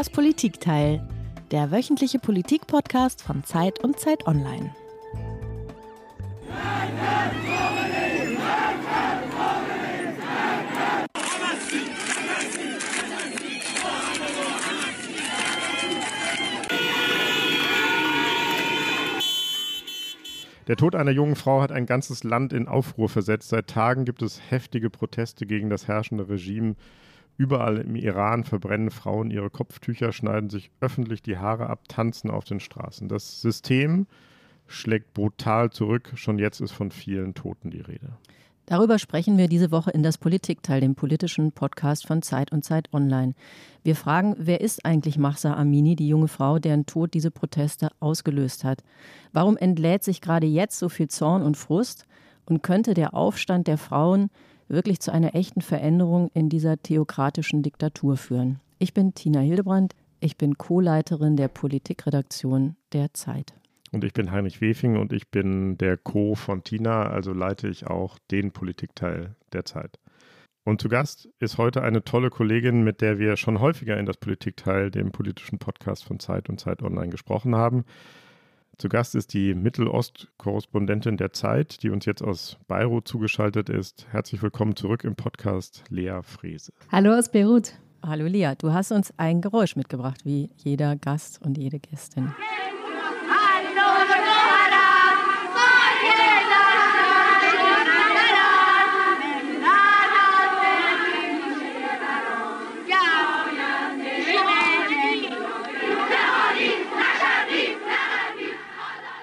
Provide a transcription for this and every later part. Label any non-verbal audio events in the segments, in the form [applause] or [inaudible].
Das Politikteil, der wöchentliche Politik-Podcast von Zeit und Zeit Online. Der Tod einer jungen Frau hat ein ganzes Land in Aufruhr versetzt. Seit Tagen gibt es heftige Proteste gegen das herrschende Regime. Überall im Iran verbrennen Frauen ihre Kopftücher, schneiden sich öffentlich die Haare ab, tanzen auf den Straßen. Das System schlägt brutal zurück. Schon jetzt ist von vielen Toten die Rede. Darüber sprechen wir diese Woche in das Politikteil, dem politischen Podcast von Zeit und Zeit Online. Wir fragen, wer ist eigentlich Mahsa Amini, die junge Frau, deren Tod diese Proteste ausgelöst hat? Warum entlädt sich gerade jetzt so viel Zorn und Frust? Und könnte der Aufstand der Frauen wirklich zu einer echten Veränderung in dieser theokratischen Diktatur führen? Ich bin Tina Hildebrand, ich bin Co-Leiterin der Politikredaktion der Zeit. Und ich bin Heinrich Wefing und ich bin der Co von Tina, also leite ich auch den Politikteil der Zeit. Und zu Gast ist heute eine tolle Kollegin, mit der wir schon häufiger in das Politikteil, dem politischen Podcast von Zeit und Zeit Online gesprochen haben. Zu Gast ist die Mittelost-Korrespondentin der Zeit, die uns jetzt aus Beirut zugeschaltet ist. Herzlich willkommen zurück im Podcast, Lea Frese. Hallo aus Beirut. Hallo Lea, du hast uns ein Geräusch mitgebracht, wie jeder Gast und jede Gästin.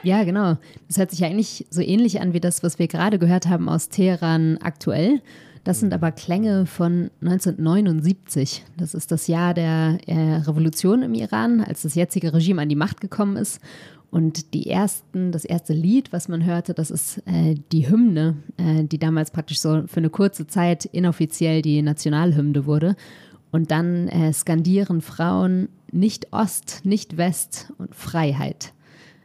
Ja, genau. Das hört sich ja eigentlich so ähnlich an wie das, was wir gerade gehört haben aus Teheran aktuell. Das sind aber Klänge von 1979. Das ist das Jahr der äh, Revolution im Iran, als das jetzige Regime an die Macht gekommen ist. Und die ersten, das erste Lied, was man hörte, das ist äh, die Hymne, äh, die damals praktisch so für eine kurze Zeit inoffiziell die Nationalhymne wurde. Und dann äh, skandieren Frauen nicht Ost, nicht West und Freiheit.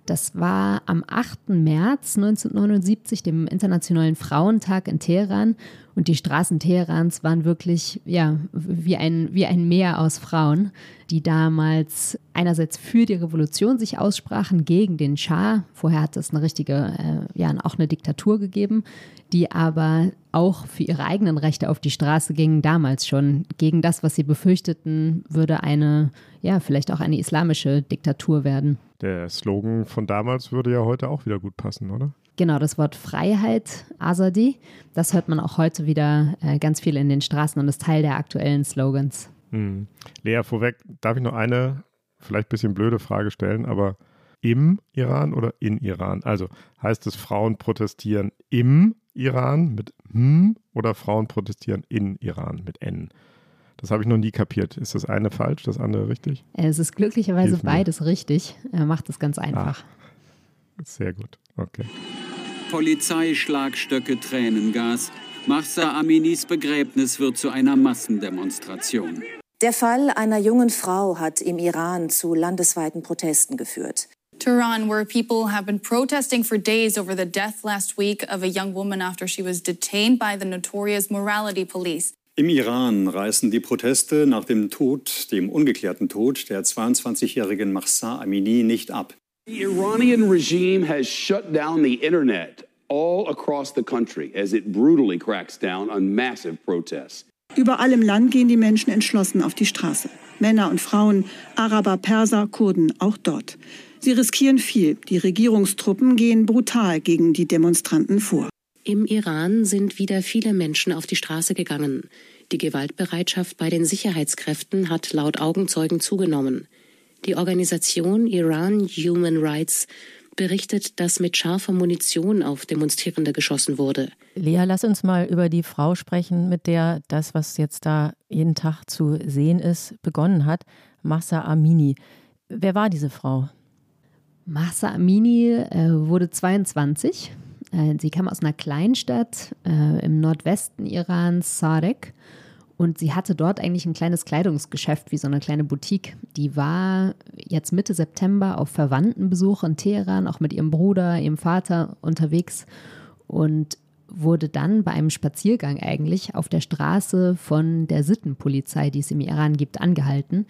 Das war am 8. März 1979, dem Internationalen Frauentag in Teheran. Und die Straßen Teherans waren wirklich, ja, wie ein, wie ein Meer aus Frauen, die damals einerseits für die Revolution sich aussprachen, gegen den Schah. Vorher hat es eine richtige, äh, ja, auch eine Diktatur gegeben, die aber auch für ihre eigenen Rechte auf die Straße gingen, damals schon, gegen das, was sie befürchteten, würde eine, ja, vielleicht auch eine islamische Diktatur werden. Der Slogan von damals würde ja heute auch wieder gut passen, oder? Genau, das Wort Freiheit, Azadi, das hört man auch heute wieder äh, ganz viel in den Straßen und ist Teil der aktuellen Slogans. Hm. Lea, vorweg, darf ich noch eine vielleicht ein bisschen blöde Frage stellen, aber im Iran oder in Iran? Also heißt es, Frauen protestieren im Iran mit M oder Frauen protestieren in Iran mit N? Das habe ich noch nie kapiert. Ist das eine falsch, das andere richtig? Es ist glücklicherweise beides richtig. Er macht es ganz einfach. Ah, sehr gut. Okay. Polizei, Schlagstöcke, Tränengas. Mahsa Aminis Begräbnis wird zu einer Massendemonstration. Der Fall einer jungen Frau hat im Iran zu landesweiten Protesten geführt. Tehran, where people have been protesting for days over the death last week of a young woman after she was detained by the notorious morality police. Im Iran reißen die Proteste nach dem Tod, dem ungeklärten Tod der 22-jährigen Mahsa Amini nicht ab. The Iranian regime has shut down the internet all across the country as it brutally cracks down on massive protests. Überall im Land gehen die Menschen entschlossen auf die Straße. Männer und Frauen, Araber, Perser, Kurden, auch dort. Sie riskieren viel. Die Regierungstruppen gehen brutal gegen die Demonstranten vor. Im Iran sind wieder viele Menschen auf die Straße gegangen. Die Gewaltbereitschaft bei den Sicherheitskräften hat laut Augenzeugen zugenommen. Die Organisation Iran Human Rights berichtet, dass mit scharfer Munition auf Demonstrierende geschossen wurde. Lea, lass uns mal über die Frau sprechen, mit der das, was jetzt da jeden Tag zu sehen ist, begonnen hat. Massa Amini. Wer war diese Frau? Massa Amini äh, wurde 22 äh, sie kam aus einer Kleinstadt äh, im Nordwesten Irans, Sadek. Und sie hatte dort eigentlich ein kleines Kleidungsgeschäft, wie so eine kleine Boutique. Die war jetzt Mitte September auf Verwandtenbesuch in Teheran, auch mit ihrem Bruder, ihrem Vater unterwegs und wurde dann bei einem Spaziergang eigentlich auf der Straße von der Sittenpolizei, die es im Iran gibt, angehalten.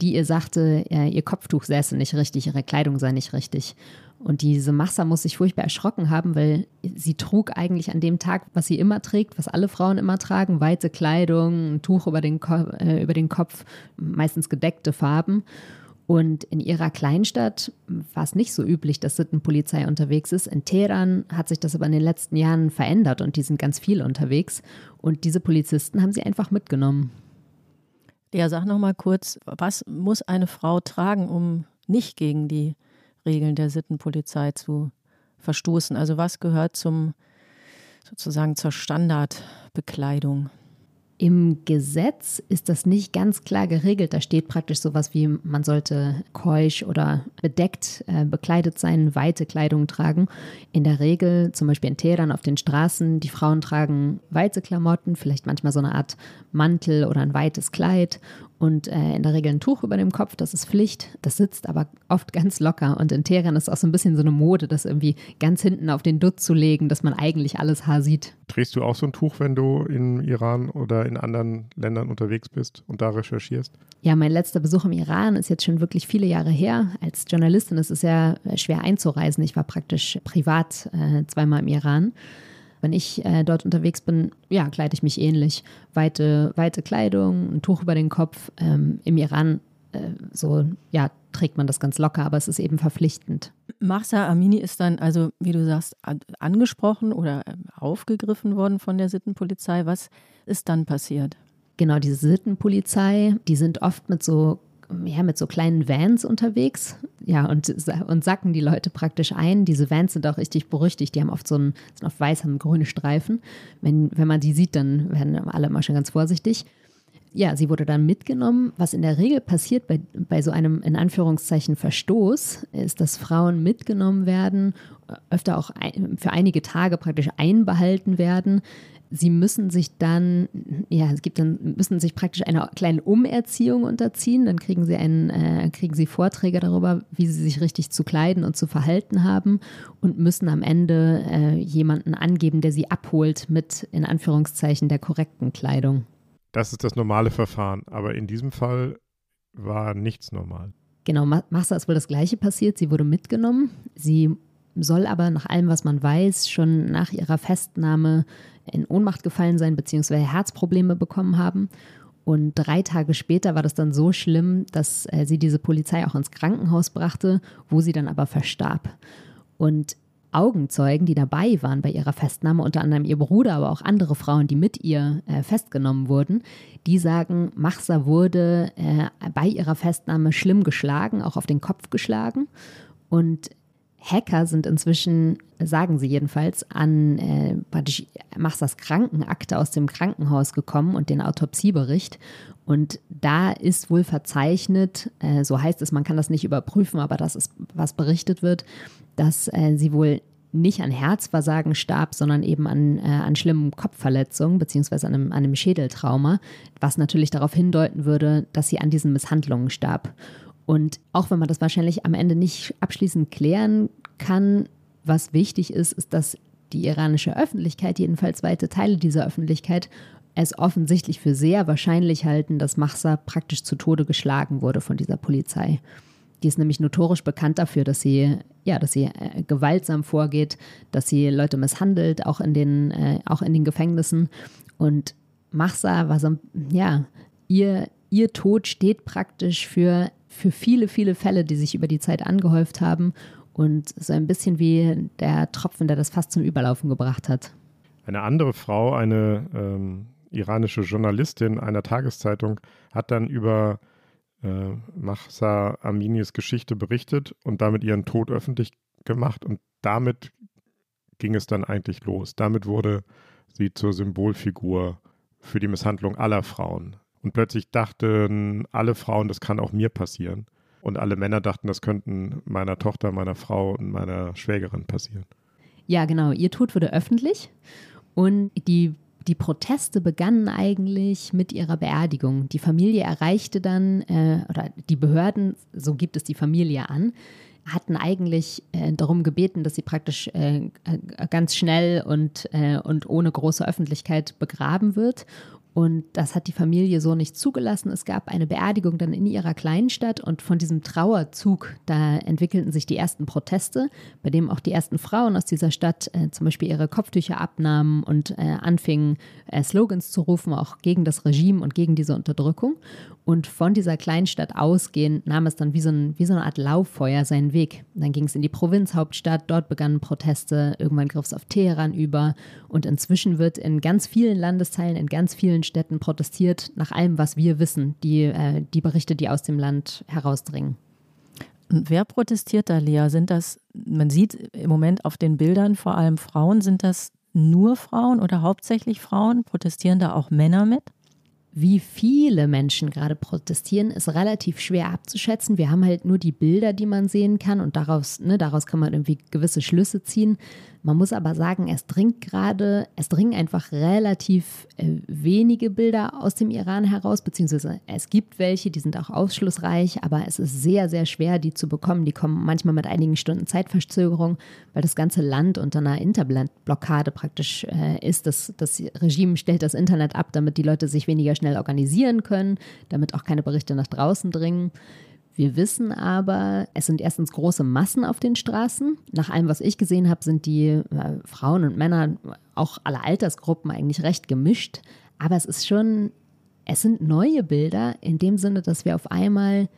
Die ihr sagte, ihr Kopftuch säße nicht richtig, ihre Kleidung sei nicht richtig. Und diese Machsa muss sich furchtbar erschrocken haben, weil sie trug eigentlich an dem Tag, was sie immer trägt, was alle Frauen immer tragen, weite Kleidung, ein Tuch über den, Ko äh, über den Kopf, meistens gedeckte Farben. Und in ihrer Kleinstadt war es nicht so üblich, dass Sittenpolizei unterwegs ist. In Teheran hat sich das aber in den letzten Jahren verändert und die sind ganz viel unterwegs. Und diese Polizisten haben sie einfach mitgenommen. Ja, sag noch mal kurz, was muss eine Frau tragen, um nicht gegen die Regeln der Sittenpolizei zu verstoßen? Also was gehört zum sozusagen zur Standardbekleidung? Im Gesetz ist das nicht ganz klar geregelt. Da steht praktisch sowas wie, man sollte keusch oder bedeckt äh, bekleidet sein, weite Kleidung tragen. In der Regel, zum Beispiel in Teheran auf den Straßen, die Frauen tragen weite Klamotten, vielleicht manchmal so eine Art Mantel oder ein weites Kleid und äh, in der Regel ein Tuch über dem Kopf, das ist Pflicht. Das sitzt aber oft ganz locker. Und in Teheran ist auch so ein bisschen so eine Mode, das irgendwie ganz hinten auf den Dutt zu legen, dass man eigentlich alles Haar sieht. Trägst du auch so ein Tuch, wenn du im Iran oder in anderen Ländern unterwegs bist und da recherchierst? Ja, mein letzter Besuch im Iran ist jetzt schon wirklich viele Jahre her. Als Journalistin ist es sehr äh, schwer einzureisen. Ich war praktisch privat äh, zweimal im Iran. Wenn ich äh, dort unterwegs bin, ja, kleide ich mich ähnlich. Weite, weite Kleidung, ein Tuch über den Kopf. Ähm, Im Iran äh, so, ja, trägt man das ganz locker, aber es ist eben verpflichtend. Mahsa Amini ist dann also, wie du sagst, angesprochen oder ähm, aufgegriffen worden von der Sittenpolizei. Was ist dann passiert? Genau, diese Sittenpolizei, die sind oft mit so ja, mit so kleinen Vans unterwegs. Ja, und, und sacken die Leute praktisch ein. Diese Vans sind auch richtig berüchtigt. Die haben oft so einen, sind oft weiß, haben grüne Streifen. Wenn, wenn man die sieht, dann werden alle immer schon ganz vorsichtig. Ja, sie wurde dann mitgenommen. Was in der Regel passiert bei, bei so einem in Anführungszeichen Verstoß, ist, dass Frauen mitgenommen werden, öfter auch ein, für einige Tage praktisch einbehalten werden sie müssen sich dann, ja, es gibt dann, müssen sich praktisch einer kleinen Umerziehung unterziehen. Dann kriegen sie einen, äh, kriegen sie Vorträge darüber, wie sie sich richtig zu kleiden und zu verhalten haben und müssen am Ende äh, jemanden angeben, der sie abholt mit in Anführungszeichen der korrekten Kleidung. Das ist das normale Verfahren, aber in diesem Fall war nichts normal. Genau, Massa ist wohl das Gleiche passiert. Sie wurde mitgenommen. Sie soll aber nach allem, was man weiß, schon nach ihrer Festnahme in Ohnmacht gefallen sein bzw. Herzprobleme bekommen haben. Und drei Tage später war das dann so schlimm, dass äh, sie diese Polizei auch ins Krankenhaus brachte, wo sie dann aber verstarb. Und Augenzeugen, die dabei waren bei ihrer Festnahme, unter anderem ihr Bruder, aber auch andere Frauen, die mit ihr äh, festgenommen wurden, die sagen, Machsa wurde äh, bei ihrer Festnahme schlimm geschlagen, auch auf den Kopf geschlagen. Und Hacker sind inzwischen, sagen sie jedenfalls, an äh, praktisch Machsas Krankenakte aus dem Krankenhaus gekommen und den Autopsiebericht. Und da ist wohl verzeichnet, äh, so heißt es, man kann das nicht überprüfen, aber das ist, was berichtet wird, dass äh, sie wohl nicht an Herzversagen starb, sondern eben an, äh, an schlimmen Kopfverletzungen beziehungsweise an einem, an einem Schädeltrauma, was natürlich darauf hindeuten würde, dass sie an diesen Misshandlungen starb. Und auch wenn man das wahrscheinlich am Ende nicht abschließend klären kann, was wichtig ist, ist, dass die iranische Öffentlichkeit, jedenfalls weite Teile dieser Öffentlichkeit, es offensichtlich für sehr wahrscheinlich halten, dass Mahsa praktisch zu Tode geschlagen wurde von dieser Polizei. Die ist nämlich notorisch bekannt dafür, dass sie, ja, dass sie äh, gewaltsam vorgeht, dass sie Leute misshandelt, auch in den, äh, auch in den Gefängnissen. Und Mahsa war so, ja, ihr, ihr Tod steht praktisch für für viele, viele Fälle, die sich über die Zeit angehäuft haben und so ein bisschen wie der Tropfen, der das fast zum Überlaufen gebracht hat. Eine andere Frau, eine ähm, iranische Journalistin einer Tageszeitung, hat dann über äh, Mahsa Aminis Geschichte berichtet und damit ihren Tod öffentlich gemacht und damit ging es dann eigentlich los. Damit wurde sie zur Symbolfigur für die Misshandlung aller Frauen. Und plötzlich dachten alle Frauen, das kann auch mir passieren. Und alle Männer dachten, das könnten meiner Tochter, meiner Frau und meiner Schwägerin passieren. Ja, genau. Ihr Tod wurde öffentlich und die, die Proteste begannen eigentlich mit ihrer Beerdigung. Die Familie erreichte dann, äh, oder die Behörden, so gibt es die Familie an, hatten eigentlich äh, darum gebeten, dass sie praktisch äh, ganz schnell und, äh, und ohne große Öffentlichkeit begraben wird Und das hat die Familie so nicht zugelassen. Es gab eine Beerdigung dann in ihrer Kleinstadt und von diesem Trauerzug, da entwickelten sich die ersten Proteste, bei dem auch die ersten Frauen aus dieser Stadt äh, zum Beispiel ihre Kopftücher abnahmen und äh, anfingen, äh, Slogans zu rufen, auch gegen das Regime und gegen diese Unterdrückung. Und von dieser Kleinstadt ausgehend nahm es dann wie so, ein, wie so eine Art Lauffeuer seinen Weg. Dann ging es in die Provinzhauptstadt, dort begannen Proteste, irgendwann griff es auf Teheran über und inzwischen wird in ganz vielen Landesteilen, in ganz vielen Städten protestiert, nach allem, was wir wissen, die, äh, die Berichte, die aus dem Land herausdringen. Und wer protestiert da, Lea? Sind das, man sieht im Moment auf den Bildern vor allem Frauen, sind das nur Frauen oder hauptsächlich Frauen? Protestieren da auch Männer mit? Wie viele Menschen gerade protestieren, ist relativ schwer abzuschätzen. Wir haben halt nur die Bilder, die man sehen kann und daraus, ne, daraus kann man irgendwie gewisse Schlüsse ziehen. Man muss aber sagen, es dringt gerade, es dringen einfach relativ äh, wenige Bilder aus dem Iran heraus, beziehungsweise es gibt welche, die sind auch aufschlussreich, aber es ist sehr, sehr schwer, die zu bekommen. Die kommen manchmal mit einigen Stunden Zeitverzögerung, weil das ganze Land unter einer Interblockade praktisch äh, ist. Das, das Regime stellt das Internet ab, damit die Leute sich weniger schnell organisieren können, damit auch keine Berichte nach draußen dringen. Wir wissen aber, es sind erstens große Massen auf den Straßen. Nach allem, was ich gesehen habe, sind die äh, Frauen und Männer, auch alle Altersgruppen eigentlich recht gemischt. Aber es ist schon, es sind neue Bilder in dem Sinne, dass wir auf einmal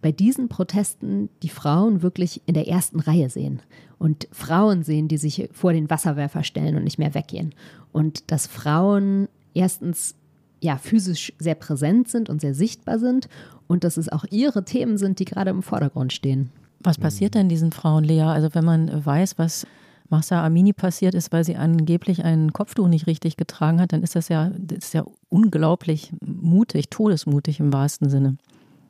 bei diesen Protesten die Frauen wirklich in der ersten Reihe sehen und Frauen sehen, die sich vor den Wasserwerfer stellen und nicht mehr weggehen. Und dass Frauen erstens ja physisch sehr präsent sind und sehr sichtbar sind und dass es auch ihre Themen sind, die gerade im Vordergrund stehen. Was passiert denn diesen Frauen, Lea? Also wenn man weiß, was Mahsa Amini passiert ist, weil sie angeblich ein Kopftuch nicht richtig getragen hat, dann ist das ja, das ist ja unglaublich mutig, todesmutig im wahrsten Sinne.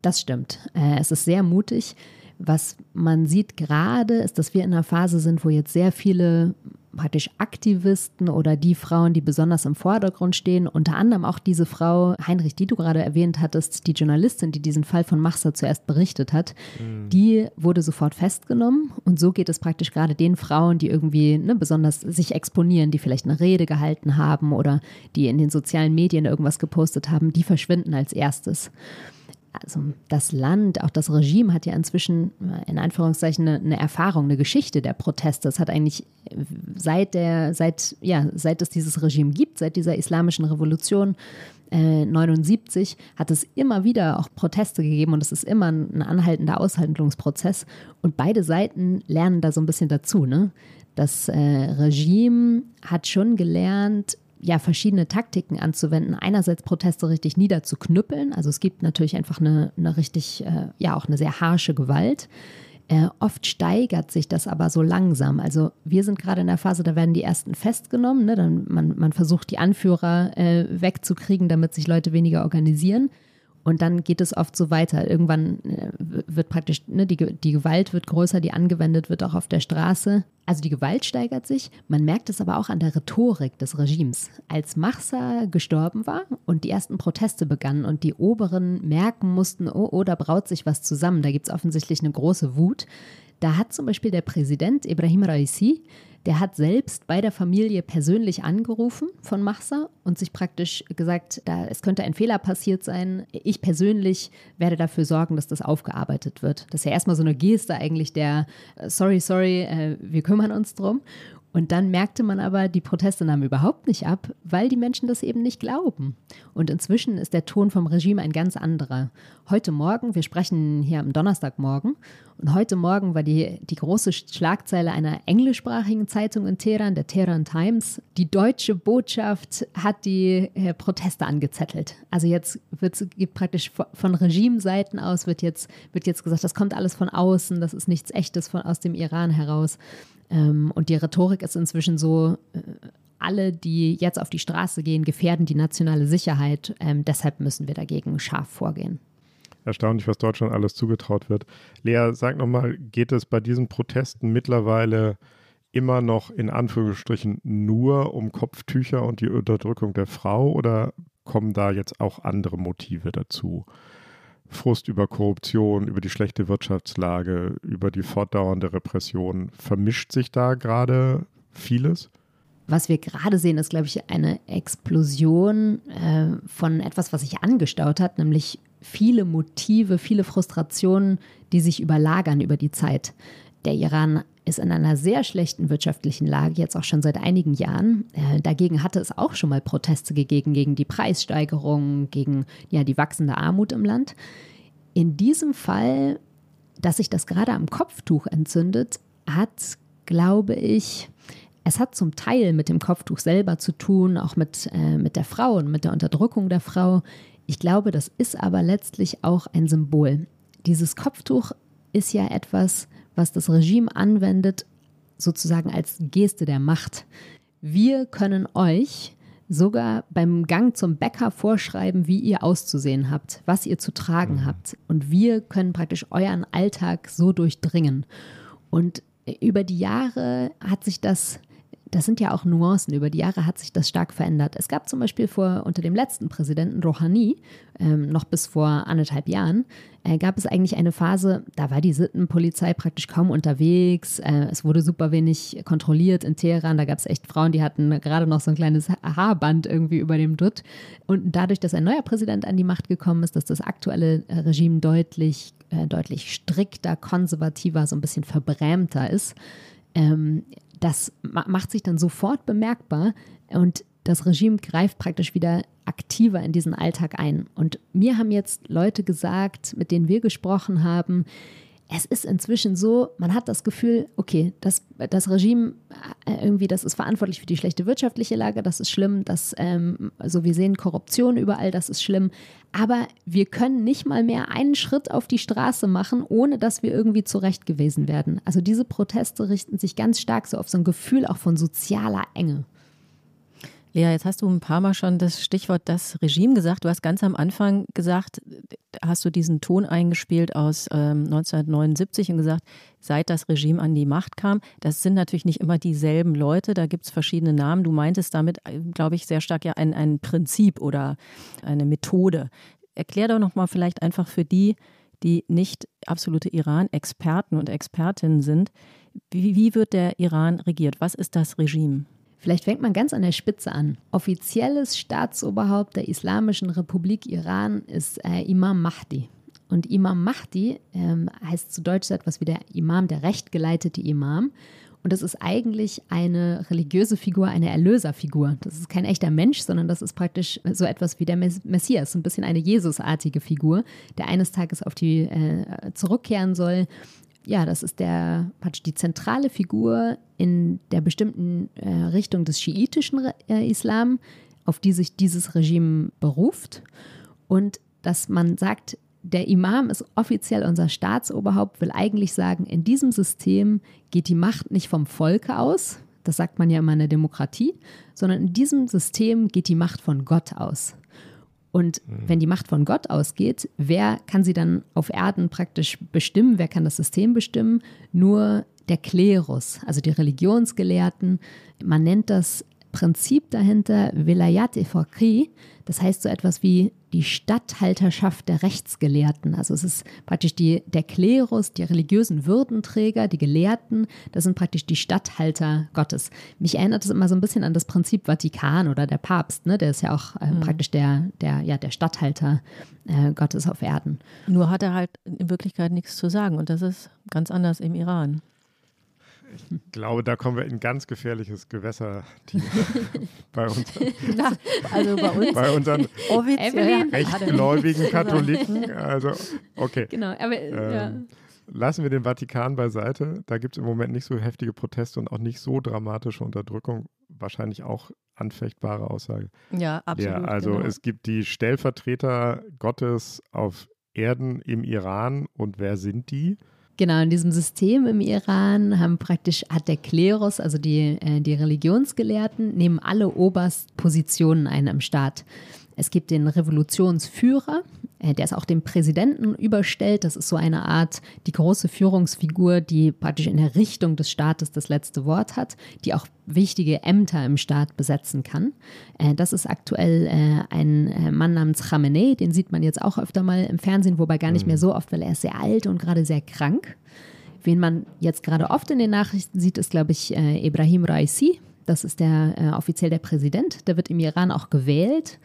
Das stimmt. Äh, es ist sehr mutig. Was man sieht gerade, ist, dass wir in einer Phase sind, wo jetzt sehr viele praktisch Aktivisten oder die Frauen, die besonders im Vordergrund stehen, unter anderem auch diese Frau, Heinrich, die du gerade erwähnt hattest, die Journalistin, die diesen Fall von Machsa zuerst berichtet hat, mhm. die wurde sofort festgenommen. Und so geht es praktisch gerade den Frauen, die irgendwie ne, besonders sich exponieren, die vielleicht eine Rede gehalten haben oder die in den sozialen Medien irgendwas gepostet haben, die verschwinden als erstes also das Land, auch das Regime hat ja inzwischen äh, in Anführungszeichen eine, eine, Erfahrung, eine Geschichte der Proteste. Es hat eigentlich seit der, seit, ja, seit es dieses Regime gibt, seit dieser islamischen Revolution äh, 79, hat es immer wieder auch Proteste gegeben und es ist immer ein, ein anhaltender Aushandlungsprozess. Und beide Seiten lernen da so ein bisschen dazu. Ne? Das äh, Regime hat schon gelernt, ja, verschiedene Taktiken anzuwenden. Einerseits Proteste richtig niederzuknüppeln. Also es gibt natürlich einfach eine, eine richtig, äh, ja, auch eine sehr harsche Gewalt. Äh, oft steigert sich das aber so langsam. Also wir sind gerade in der Phase, da werden die ersten festgenommen. Ne? Dann man, man versucht, die Anführer äh, wegzukriegen, damit sich Leute weniger organisieren. Und dann geht es oft so weiter. Irgendwann äh, wird praktisch, ne, die, die Gewalt wird größer, die angewendet wird auch auf der Straße. Also die Gewalt steigert sich. Man merkt es aber auch an der Rhetorik des Regimes. Als Mahsa gestorben war und die ersten Proteste begannen und die Oberen merken mussten, oh, oh, da braut sich was zusammen, da gibt es offensichtlich eine große Wut. Da hat zum Beispiel der Präsident Ibrahim Raisi der hat selbst bei der Familie persönlich angerufen von Machsa und sich praktisch gesagt, da, es könnte ein Fehler passiert sein. Ich persönlich werde dafür sorgen, dass das aufgearbeitet wird. Das ist ja erstmal so eine Geste eigentlich der, äh, sorry, sorry, äh, wir kümmern uns drum. Und dann merkte man aber, die Proteste nahmen überhaupt nicht ab, weil die Menschen das eben nicht glauben. Und inzwischen ist der Ton vom Regime ein ganz anderer. Heute Morgen, wir sprechen hier am Donnerstagmorgen, und heute Morgen war die, die große Schlagzeile einer englischsprachigen Zeitung in Teheran, der Teheran Times. Die deutsche Botschaft hat die äh, Proteste angezettelt. Also jetzt wird praktisch von Regimeseiten aus wird jetzt, wird jetzt gesagt, das kommt alles von außen, das ist nichts Echtes von, aus dem Iran heraus. Ähm, und die Rhetorik ist inzwischen so, äh, alle, die jetzt auf die Straße gehen, gefährden die nationale Sicherheit. Ähm, deshalb müssen wir dagegen scharf vorgehen. Erstaunlich, was Deutschland alles zugetraut wird. Lea, sag nochmal, geht es bei diesen Protesten mittlerweile immer noch in Anführungsstrichen nur um Kopftücher und die Unterdrückung der Frau oder kommen da jetzt auch andere Motive dazu? Frust über Korruption, über die schlechte Wirtschaftslage, über die fortdauernde Repression. Vermischt sich da gerade vieles? was wir gerade sehen, ist, glaube ich, eine Explosion äh, von etwas, was sich angestaut hat, nämlich viele Motive, viele Frustrationen, die sich überlagern über die Zeit. Der Iran ist in einer sehr schlechten wirtschaftlichen Lage, jetzt auch schon seit einigen Jahren. Äh, dagegen hatte es auch schon mal Proteste gegeben, gegen die Preissteigerung, gegen ja, die wachsende Armut im Land. In diesem Fall, dass sich das gerade am Kopftuch entzündet, hat, glaube ich, es hat zum Teil mit dem Kopftuch selber zu tun, auch mit, äh, mit der Frau und mit der Unterdrückung der Frau. Ich glaube, das ist aber letztlich auch ein Symbol. Dieses Kopftuch ist ja etwas, was das Regime anwendet, sozusagen als Geste der Macht. Wir können euch sogar beim Gang zum Bäcker vorschreiben, wie ihr auszusehen habt, was ihr zu tragen mhm. habt. Und wir können praktisch euren Alltag so durchdringen. Und über die Jahre hat sich das das sind ja auch Nuancen. Über die Jahre hat sich das stark verändert. Es gab zum Beispiel vor, unter dem letzten Präsidenten Rouhani, ähm, noch bis vor anderthalb Jahren, äh, gab es eigentlich eine Phase, da war die Sittenpolizei praktisch kaum unterwegs. Äh, es wurde super wenig kontrolliert in Teheran. Da gab es echt Frauen, die hatten gerade noch so ein kleines Haarband irgendwie über dem Dutt. Und dadurch, dass ein neuer Präsident an die Macht gekommen ist, dass das aktuelle äh, Regime deutlich, äh, deutlich strikter, konservativer, so ein bisschen verbrämter ist, ähm, das macht sich dann sofort bemerkbar und das Regime greift praktisch wieder aktiver in diesen Alltag ein. Und mir haben jetzt Leute gesagt, mit denen wir gesprochen haben, es ist inzwischen so, man hat das Gefühl, okay, das, das Regime äh, irgendwie, das ist verantwortlich für die schlechte wirtschaftliche Lage, das ist schlimm, das, ähm, also wir sehen Korruption überall, das ist schlimm, aber wir können nicht mal mehr einen Schritt auf die Straße machen, ohne dass wir irgendwie zurecht gewesen werden. Also diese Proteste richten sich ganz stark so auf so ein Gefühl auch von sozialer Enge. Lea, jetzt hast du ein paar Mal schon das Stichwort das Regime gesagt. Du hast ganz am Anfang gesagt, hast du diesen Ton eingespielt aus ähm, 1979 und gesagt, seit das Regime an die Macht kam, das sind natürlich nicht immer dieselben Leute, da gibt es verschiedene Namen. Du meintest damit, äh, glaube ich, sehr stark ja ein, ein Prinzip oder eine Methode. Erklär doch nochmal vielleicht einfach für die, die nicht absolute Iran-Experten und Expertinnen sind, wie, wie wird der Iran regiert? Was ist das Regime? Vielleicht fängt man ganz an der Spitze an. Offizielles Staatsoberhaupt der Islamischen Republik Iran ist äh, Imam Mahdi. Und Imam Mahdi ähm, heißt zu Deutsch so etwas wie der Imam, der rechtgeleitete Imam. Und das ist eigentlich eine religiöse Figur, eine Erlöserfigur. Das ist kein echter Mensch, sondern das ist praktisch so etwas wie der Messias, ein bisschen eine Jesusartige Figur, der eines Tages auf die äh, zurückkehren soll ja, das ist der, praktisch die zentrale Figur in der bestimmten äh, Richtung des schiitischen äh, Islam, auf die sich dieses Regime beruft. Und dass man sagt, der Imam ist offiziell unser Staatsoberhaupt, will eigentlich sagen, in diesem System geht die Macht nicht vom Volke aus, das sagt man ja immer in der Demokratie, sondern in diesem System geht die Macht von Gott aus. Und mhm. wenn die Macht von Gott ausgeht, wer kann sie dann auf Erden praktisch bestimmen? Wer kann das System bestimmen? Nur der Klerus, also die Religionsgelehrten. Man nennt das Prinzip dahinter Velayat e Fakri, das heißt so etwas wie die Statthalterschaft der Rechtsgelehrten. Also es ist praktisch die, der Klerus, die religiösen Würdenträger, die Gelehrten, das sind praktisch die Statthalter Gottes. Mich erinnert es immer so ein bisschen an das Prinzip Vatikan oder der Papst, ne? der ist ja auch äh, mhm. praktisch der, der, ja, der Statthalter äh, Gottes auf Erden. Nur hat er halt in Wirklichkeit nichts zu sagen und das ist ganz anders im Iran. Ich glaube, da kommen wir in ganz gefährliches Gewässer [laughs] bei uns. Na, also bei uns. Bei unseren rechtgläubigen Katholiken. Also, okay. Genau, aber ähm, ja. Lassen wir den Vatikan beiseite. Da gibt es im Moment nicht so heftige Proteste und auch nicht so dramatische Unterdrückung. Wahrscheinlich auch anfechtbare Aussage. Ja, absolut. Ja, also genau. es gibt die Stellvertreter Gottes auf Erden im Iran und wer sind die? Genau, in diesem System im Iran haben praktisch, hat der Klerus, also die, äh, die Religionsgelehrten, nehmen alle Oberstpositionen ein im Staat. Es gibt den Revolutionsführer, äh, der ist auch dem Präsidenten überstellt. Das ist so eine Art, die große Führungsfigur, die praktisch in der Richtung des Staates das letzte Wort hat, die auch wichtige Ämter im Staat besetzen kann. Äh, das ist aktuell äh, ein Mann namens Khamenei, den sieht man jetzt auch öfter mal im Fernsehen, wobei gar nicht mehr mhm. so oft, weil er ist sehr alt und gerade sehr krank. Wen man jetzt gerade oft in den Nachrichten sieht, ist, glaube ich, Ibrahim Raisi, das ist der offiziell der Präsident, der wird im Iran auch gewählt.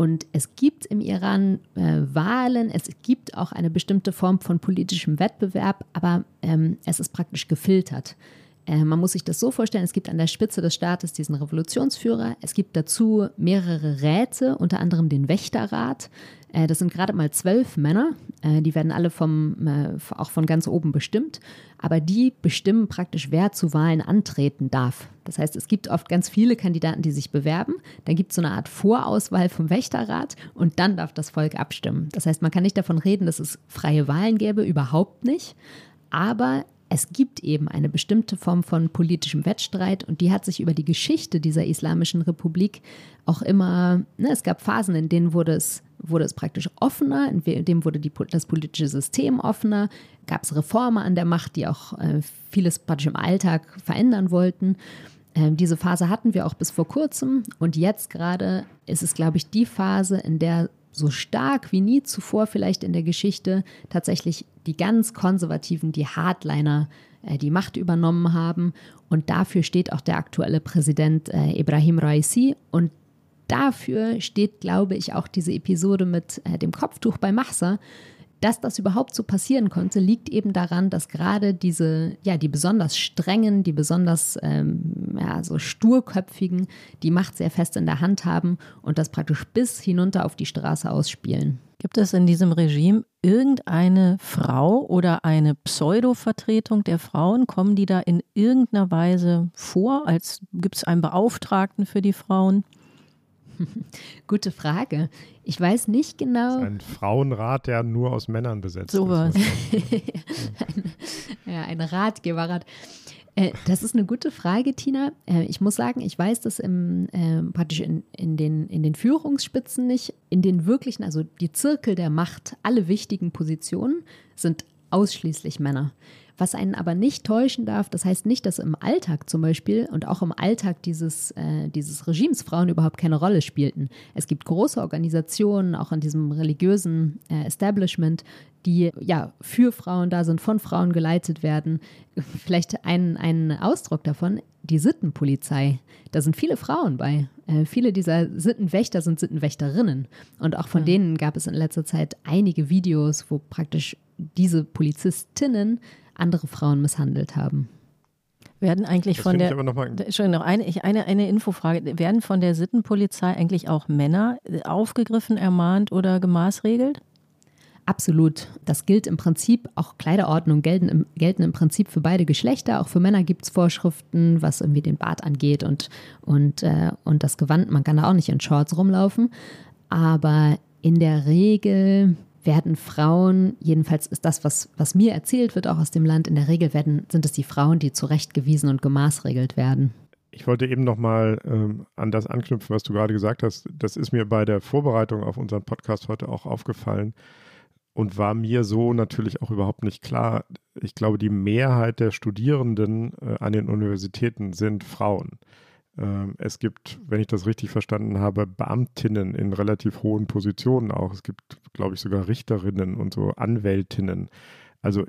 Und es gibt im Iran äh, Wahlen, es gibt auch eine bestimmte Form von politischem Wettbewerb, aber ähm, es ist praktisch gefiltert. Äh, man muss sich das so vorstellen, es gibt an der Spitze des Staates diesen Revolutionsführer, es gibt dazu mehrere Räte, unter anderem den Wächterrat. Äh, das sind gerade mal zwölf Männer, äh, die werden alle vom, auch von ganz oben bestimmt, aber die bestimmen praktisch, wer zu Wahlen antreten darf. Das heißt, es gibt oft ganz viele Kandidaten, die sich bewerben, dann gibt es so eine Art Vorauswahl vom Wächterrat und dann darf das Volk abstimmen. Das heißt, man kann nicht davon reden, dass es freie Wahlen gäbe, überhaupt nicht, aber es gibt eben eine bestimmte Form von politischem Wettstreit und die hat sich über die Geschichte dieser Islamischen Republik auch immer, ne, es gab Phasen, in denen wurde es, wurde es praktisch offener, in dem wurde die, das politische System offener, gab es Reformer an der Macht, die auch äh, vieles praktisch im Alltag verändern wollten. Ähm, diese Phase hatten wir auch bis vor kurzem und jetzt gerade ist es, glaube ich, die Phase, in der so stark wie nie zuvor vielleicht in der Geschichte tatsächlich die ganz Konservativen, die Hardliner, äh, die Macht übernommen haben. Und dafür steht auch der aktuelle Präsident äh, Ibrahim Raisi. Und dafür steht, glaube ich, auch diese Episode mit äh, dem Kopftuch bei Mahsa, dass das überhaupt so passieren konnte, liegt eben daran, dass gerade diese, ja, die besonders strengen, die besonders ähm, ja, so sturköpfigen die Macht sehr fest in der Hand haben und das praktisch bis hinunter auf die Straße ausspielen. Gibt es in diesem Regime irgendeine Frau oder eine Pseudo-Vertretung der Frauen? Kommen die da in irgendeiner Weise vor? Als gibt es einen Beauftragten für die Frauen? [laughs] Gute Frage. Ich weiß nicht genau. Das ist ein Frauenrat, der nur aus Männern besetzt so ist. [laughs] ein, ja, ein Ratgeberrat. Äh, das ist eine gute Frage, Tina. Äh, ich muss sagen, ich weiß das im, äh, praktisch in, in, den, in den Führungsspitzen nicht. In den wirklichen, also die Zirkel der Macht, alle wichtigen Positionen sind ausschließlich Männer. Was einen aber nicht täuschen darf, das heißt nicht, dass im Alltag zum Beispiel und auch im Alltag dieses, äh, dieses Regimes Frauen überhaupt keine Rolle spielten. Es gibt große Organisationen, auch in diesem religiösen äh, Establishment, die ja für Frauen da sind, von Frauen geleitet werden. [laughs] Vielleicht ein, ein Ausdruck davon, die Sittenpolizei. Da sind viele Frauen bei. Äh, viele dieser Sittenwächter sind Sittenwächterinnen. Und auch von ja. denen gab es in letzter Zeit einige Videos, wo praktisch diese Polizistinnen andere Frauen misshandelt haben. Werden eigentlich das von der. Entschuldigung, noch eine, eine, eine Infofrage. Werden von der Sittenpolizei eigentlich auch Männer äh, aufgegriffen, ermahnt oder gemaßregelt? Absolut. Das gilt im Prinzip, auch Kleiderordnung gelten im, gelten im Prinzip für beide Geschlechter. Auch für Männer gibt es Vorschriften, was irgendwie den Bart angeht und, und, äh, und das Gewand. Man kann da auch nicht in Shorts rumlaufen. Aber in der Regel werden Frauen, jedenfalls ist das, was, was mir erzählt wird, auch aus dem Land, in der Regel werden, sind es die Frauen, die zurechtgewiesen und gemaßregelt werden. Ich wollte eben nochmal ähm, an das anknüpfen, was du gerade gesagt hast. Das ist mir bei der Vorbereitung auf unseren Podcast heute auch aufgefallen und war mir so natürlich auch überhaupt nicht klar. Ich glaube, die Mehrheit der Studierenden äh, an den Universitäten sind Frauen. Ähm, es gibt, wenn ich das richtig verstanden habe, Beamtinnen in relativ hohen Positionen auch. Es gibt, glaube ich, sogar Richterinnen und so Anwältinnen. Also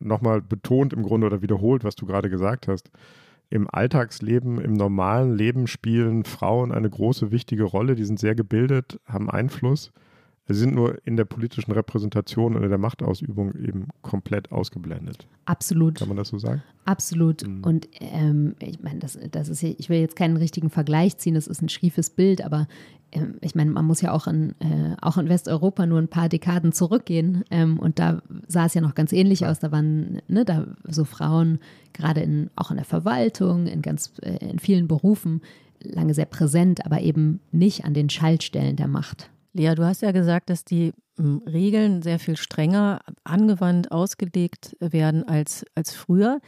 nochmal betont im Grunde oder wiederholt, was du gerade gesagt hast. Im Alltagsleben, im normalen Leben spielen Frauen eine große, wichtige Rolle. Die sind sehr gebildet, haben Einfluss. Sie sind nur in der politischen Repräsentation oder der Machtausübung eben komplett ausgeblendet. Absolut. Kann man das so sagen? Absolut. Mhm. Und ähm, ich meine, das, das ist ich will jetzt keinen richtigen Vergleich ziehen, das ist ein schiefes Bild, aber ähm, ich meine, man muss ja auch in, äh, auch in Westeuropa nur ein paar Dekaden zurückgehen. Ähm, und da sah es ja noch ganz ähnlich ja. aus. Da waren ne, da so Frauen, gerade in, auch in der Verwaltung, in ganz äh, in vielen Berufen, lange sehr präsent, aber eben nicht an den Schaltstellen der Macht. Lea, du hast ja gesagt, dass die hm, Regeln sehr viel strenger angewandt, ausgelegt werden als, als früher.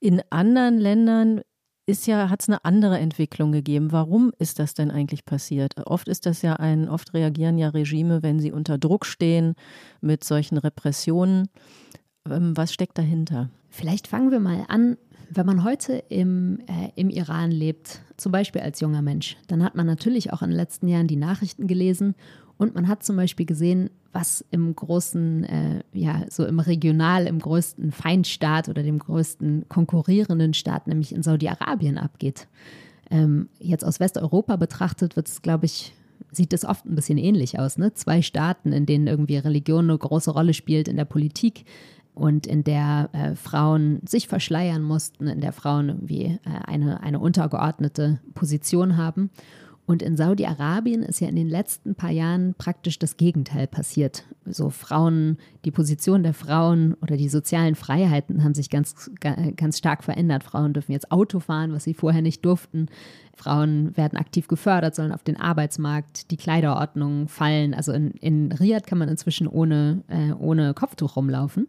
In anderen Ländern ist ja, hat es eine andere Entwicklung gegeben. Warum ist das denn eigentlich passiert? Oft ist das ja ein, oft reagieren ja Regime, wenn sie unter Druck stehen mit solchen Repressionen. Ähm, was steckt dahinter? Vielleicht fangen wir mal an wenn man heute im, äh, im Iran lebt, zum Beispiel als junger Mensch, dann hat man natürlich auch in den letzten Jahren die Nachrichten gelesen und man hat zum Beispiel gesehen, was im großen, äh, ja, so im Regional, im größten Feindstaat oder dem größten konkurrierenden Staat, nämlich in Saudi-Arabien, abgeht. Ähm, jetzt aus Westeuropa betrachtet wird es, glaube ich, sieht es oft ein bisschen ähnlich aus. Ne? Zwei Staaten, in denen irgendwie Religion eine große Rolle spielt in der Politik und in der äh, Frauen sich verschleiern mussten, in der Frauen irgendwie äh, eine, eine untergeordnete Position haben. Und in Saudi-Arabien ist ja in den letzten paar Jahren praktisch das Gegenteil passiert. So Frauen, die Position der Frauen oder die sozialen Freiheiten haben sich ganz, ganz stark verändert. Frauen dürfen jetzt Auto fahren, was sie vorher nicht durften. Frauen werden aktiv gefördert, sollen auf den Arbeitsmarkt, die Kleiderordnung fallen. Also in, in Riyadh kann man inzwischen ohne, äh, ohne Kopftuch rumlaufen.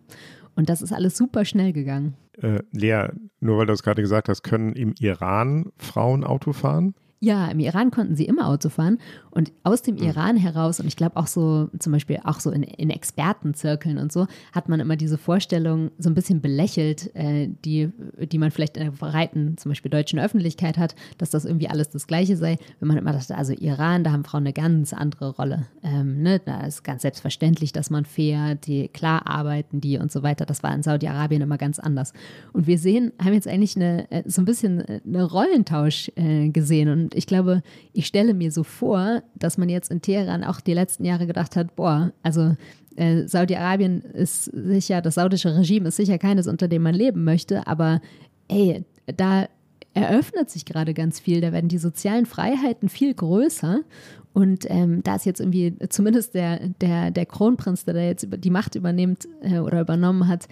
Und das ist alles super schnell gegangen. Äh, Lea, nur weil du es gerade gesagt hast, können im Iran Frauen Auto fahren? Ja, im Iran konnten sie immer Auto fahren und aus dem mhm. Iran heraus und ich glaube auch so zum Beispiel auch so in, in, Expertenzirkeln und so hat man immer diese Vorstellung so ein bisschen belächelt, äh, die, die man vielleicht in der breiten zum Beispiel deutschen Öffentlichkeit hat, dass das irgendwie alles das Gleiche sei. Wenn man immer dachte, also Iran, da haben Frauen eine ganz andere Rolle. Ähm, ne? Da ist ganz selbstverständlich, dass man fährt, die klar arbeiten die und so weiter. Das war in Saudi-Arabien immer ganz anders. Und wir sehen, haben jetzt eigentlich eine, äh, so ein bisschen äh, eine Rollentausch äh, gesehen und und ich glaube, ich stelle mir so vor, dass man jetzt in Teheran auch die letzten Jahre gedacht hat, boah, also äh, Saudi-Arabien ist sicher, das saudische Regime ist sicher keines, unter dem man leben möchte, aber ey, da eröffnet sich gerade ganz viel, da werden die sozialen Freiheiten viel größer. Und ähm, da ist jetzt irgendwie zumindest der, der, der Kronprinz, der da jetzt die Macht übernimmt äh, oder übernommen hat,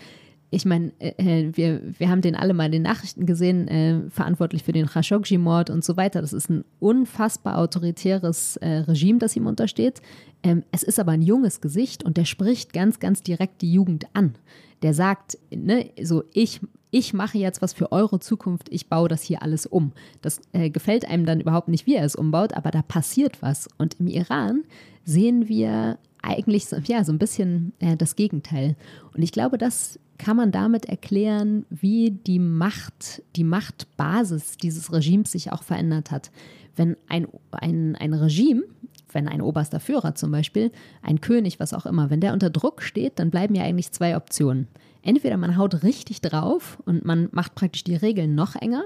ich meine, äh, äh, wir, wir haben den alle mal in den Nachrichten gesehen, äh, verantwortlich für den Khashoggi-Mord und so weiter. Das ist ein unfassbar autoritäres äh, Regime, das ihm untersteht. Ähm, es ist aber ein junges Gesicht und der spricht ganz, ganz direkt die Jugend an. Der sagt, ne, so ich, ich mache jetzt was für eure Zukunft, ich baue das hier alles um. Das äh, gefällt einem dann überhaupt nicht, wie er es umbaut, aber da passiert was. Und im Iran sehen wir eigentlich so, ja, so ein bisschen äh, das Gegenteil. Und ich glaube, das kann man damit erklären, wie die Macht, die Machtbasis dieses Regimes sich auch verändert hat. Wenn ein, ein, ein Regime, wenn ein oberster Führer zum Beispiel, ein König, was auch immer, wenn der unter Druck steht, dann bleiben ja eigentlich zwei Optionen. Entweder man haut richtig drauf und man macht praktisch die Regeln noch enger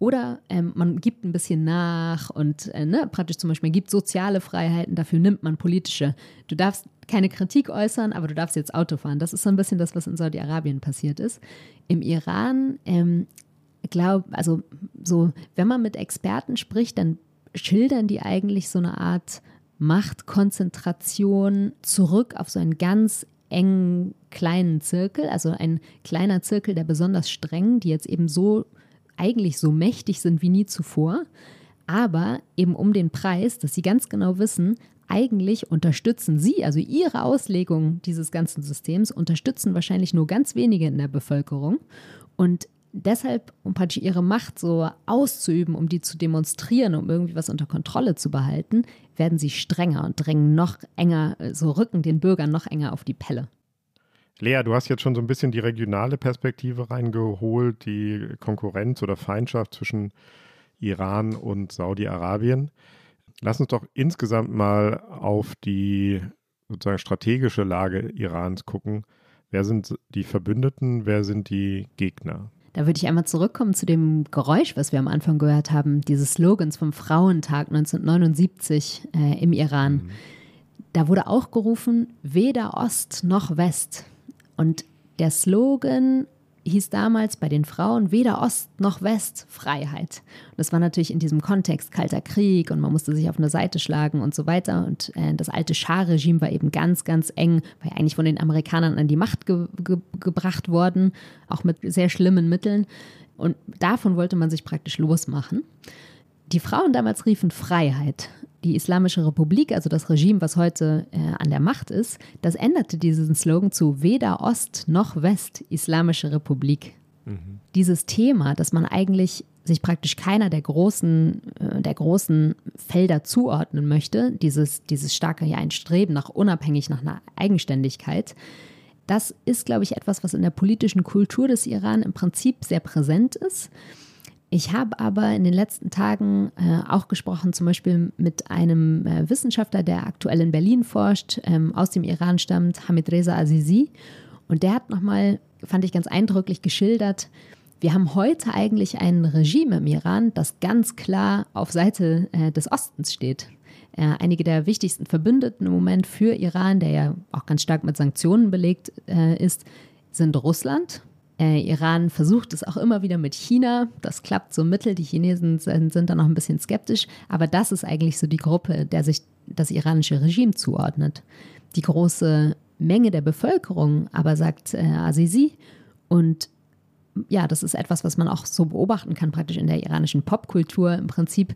oder ähm, man gibt ein bisschen nach und äh, ne, praktisch zum Beispiel gibt soziale Freiheiten, dafür nimmt man politische. Du darfst keine Kritik äußern, aber du darfst jetzt Auto fahren. Das ist so ein bisschen das, was in Saudi-Arabien passiert ist. Im Iran, ähm, glaube, also so, wenn man mit Experten spricht, dann schildern die eigentlich so eine Art Machtkonzentration zurück auf so einen ganz engen kleinen Zirkel, also ein kleiner Zirkel der besonders strengen, die jetzt eben so eigentlich so mächtig sind wie nie zuvor, aber eben um den Preis, dass sie ganz genau wissen, eigentlich unterstützen sie, also ihre Auslegung dieses ganzen Systems, unterstützen wahrscheinlich nur ganz wenige in der Bevölkerung. Und deshalb, um praktisch ihre Macht so auszuüben, um die zu demonstrieren, um irgendwie was unter Kontrolle zu behalten, werden sie strenger und drängen noch enger, so rücken den Bürgern noch enger auf die Pelle. Lea, du hast jetzt schon so ein bisschen die regionale Perspektive reingeholt, die Konkurrenz oder Feindschaft zwischen Iran und Saudi-Arabien. Lass uns doch insgesamt mal auf die sozusagen strategische Lage Irans gucken. Wer sind die Verbündeten, wer sind die Gegner? Da würde ich einmal zurückkommen zu dem Geräusch, was wir am Anfang gehört haben, dieses Slogans vom Frauentag 1979 äh, im Iran. Mhm. Da wurde auch gerufen, weder Ost noch West. Und der Slogan hieß damals bei den Frauen weder Ost noch West Freiheit. Und das war natürlich in diesem Kontext Kalter Krieg und man musste sich auf eine Seite schlagen und so weiter. Und äh, das alte Schah-Regime war eben ganz, ganz eng, war ja eigentlich von den Amerikanern an die Macht ge ge gebracht worden, auch mit sehr schlimmen Mitteln. Und davon wollte man sich praktisch losmachen. Die Frauen damals riefen Freiheit die Islamische Republik, also das Regime, was heute äh, an der Macht ist, das änderte diesen Slogan zu weder Ost noch West Islamische Republik. Mhm. Dieses Thema, dass man eigentlich sich praktisch keiner der großen, äh, der großen Felder zuordnen möchte, dieses, dieses starke ja, ein Streben nach unabhängig, nach einer Eigenständigkeit, das ist, glaube ich, etwas, was in der politischen Kultur des Iran im Prinzip sehr präsent ist. Ich habe aber in den letzten Tagen äh, auch gesprochen, zum Beispiel mit einem äh, Wissenschaftler, der aktuell in Berlin forscht, ähm, aus dem Iran stammt, Hamid Reza Azizi. Und der hat nochmal, fand ich ganz eindrücklich geschildert, wir haben heute eigentlich ein Regime im Iran, das ganz klar auf Seite äh, des Ostens steht. Äh, einige der wichtigsten Verbündeten im Moment für Iran, der ja auch ganz stark mit Sanktionen belegt äh, ist, sind Russland. Äh, Iran versucht es auch immer wieder mit China. Das klappt so mittel. Die Chinesen sind, sind da noch ein bisschen skeptisch. Aber das ist eigentlich so die Gruppe, der sich das iranische Regime zuordnet. Die große Menge der Bevölkerung aber sagt äh, Azizi und ja, das ist etwas, was man auch so beobachten kann, praktisch in der iranischen Popkultur. Im Prinzip,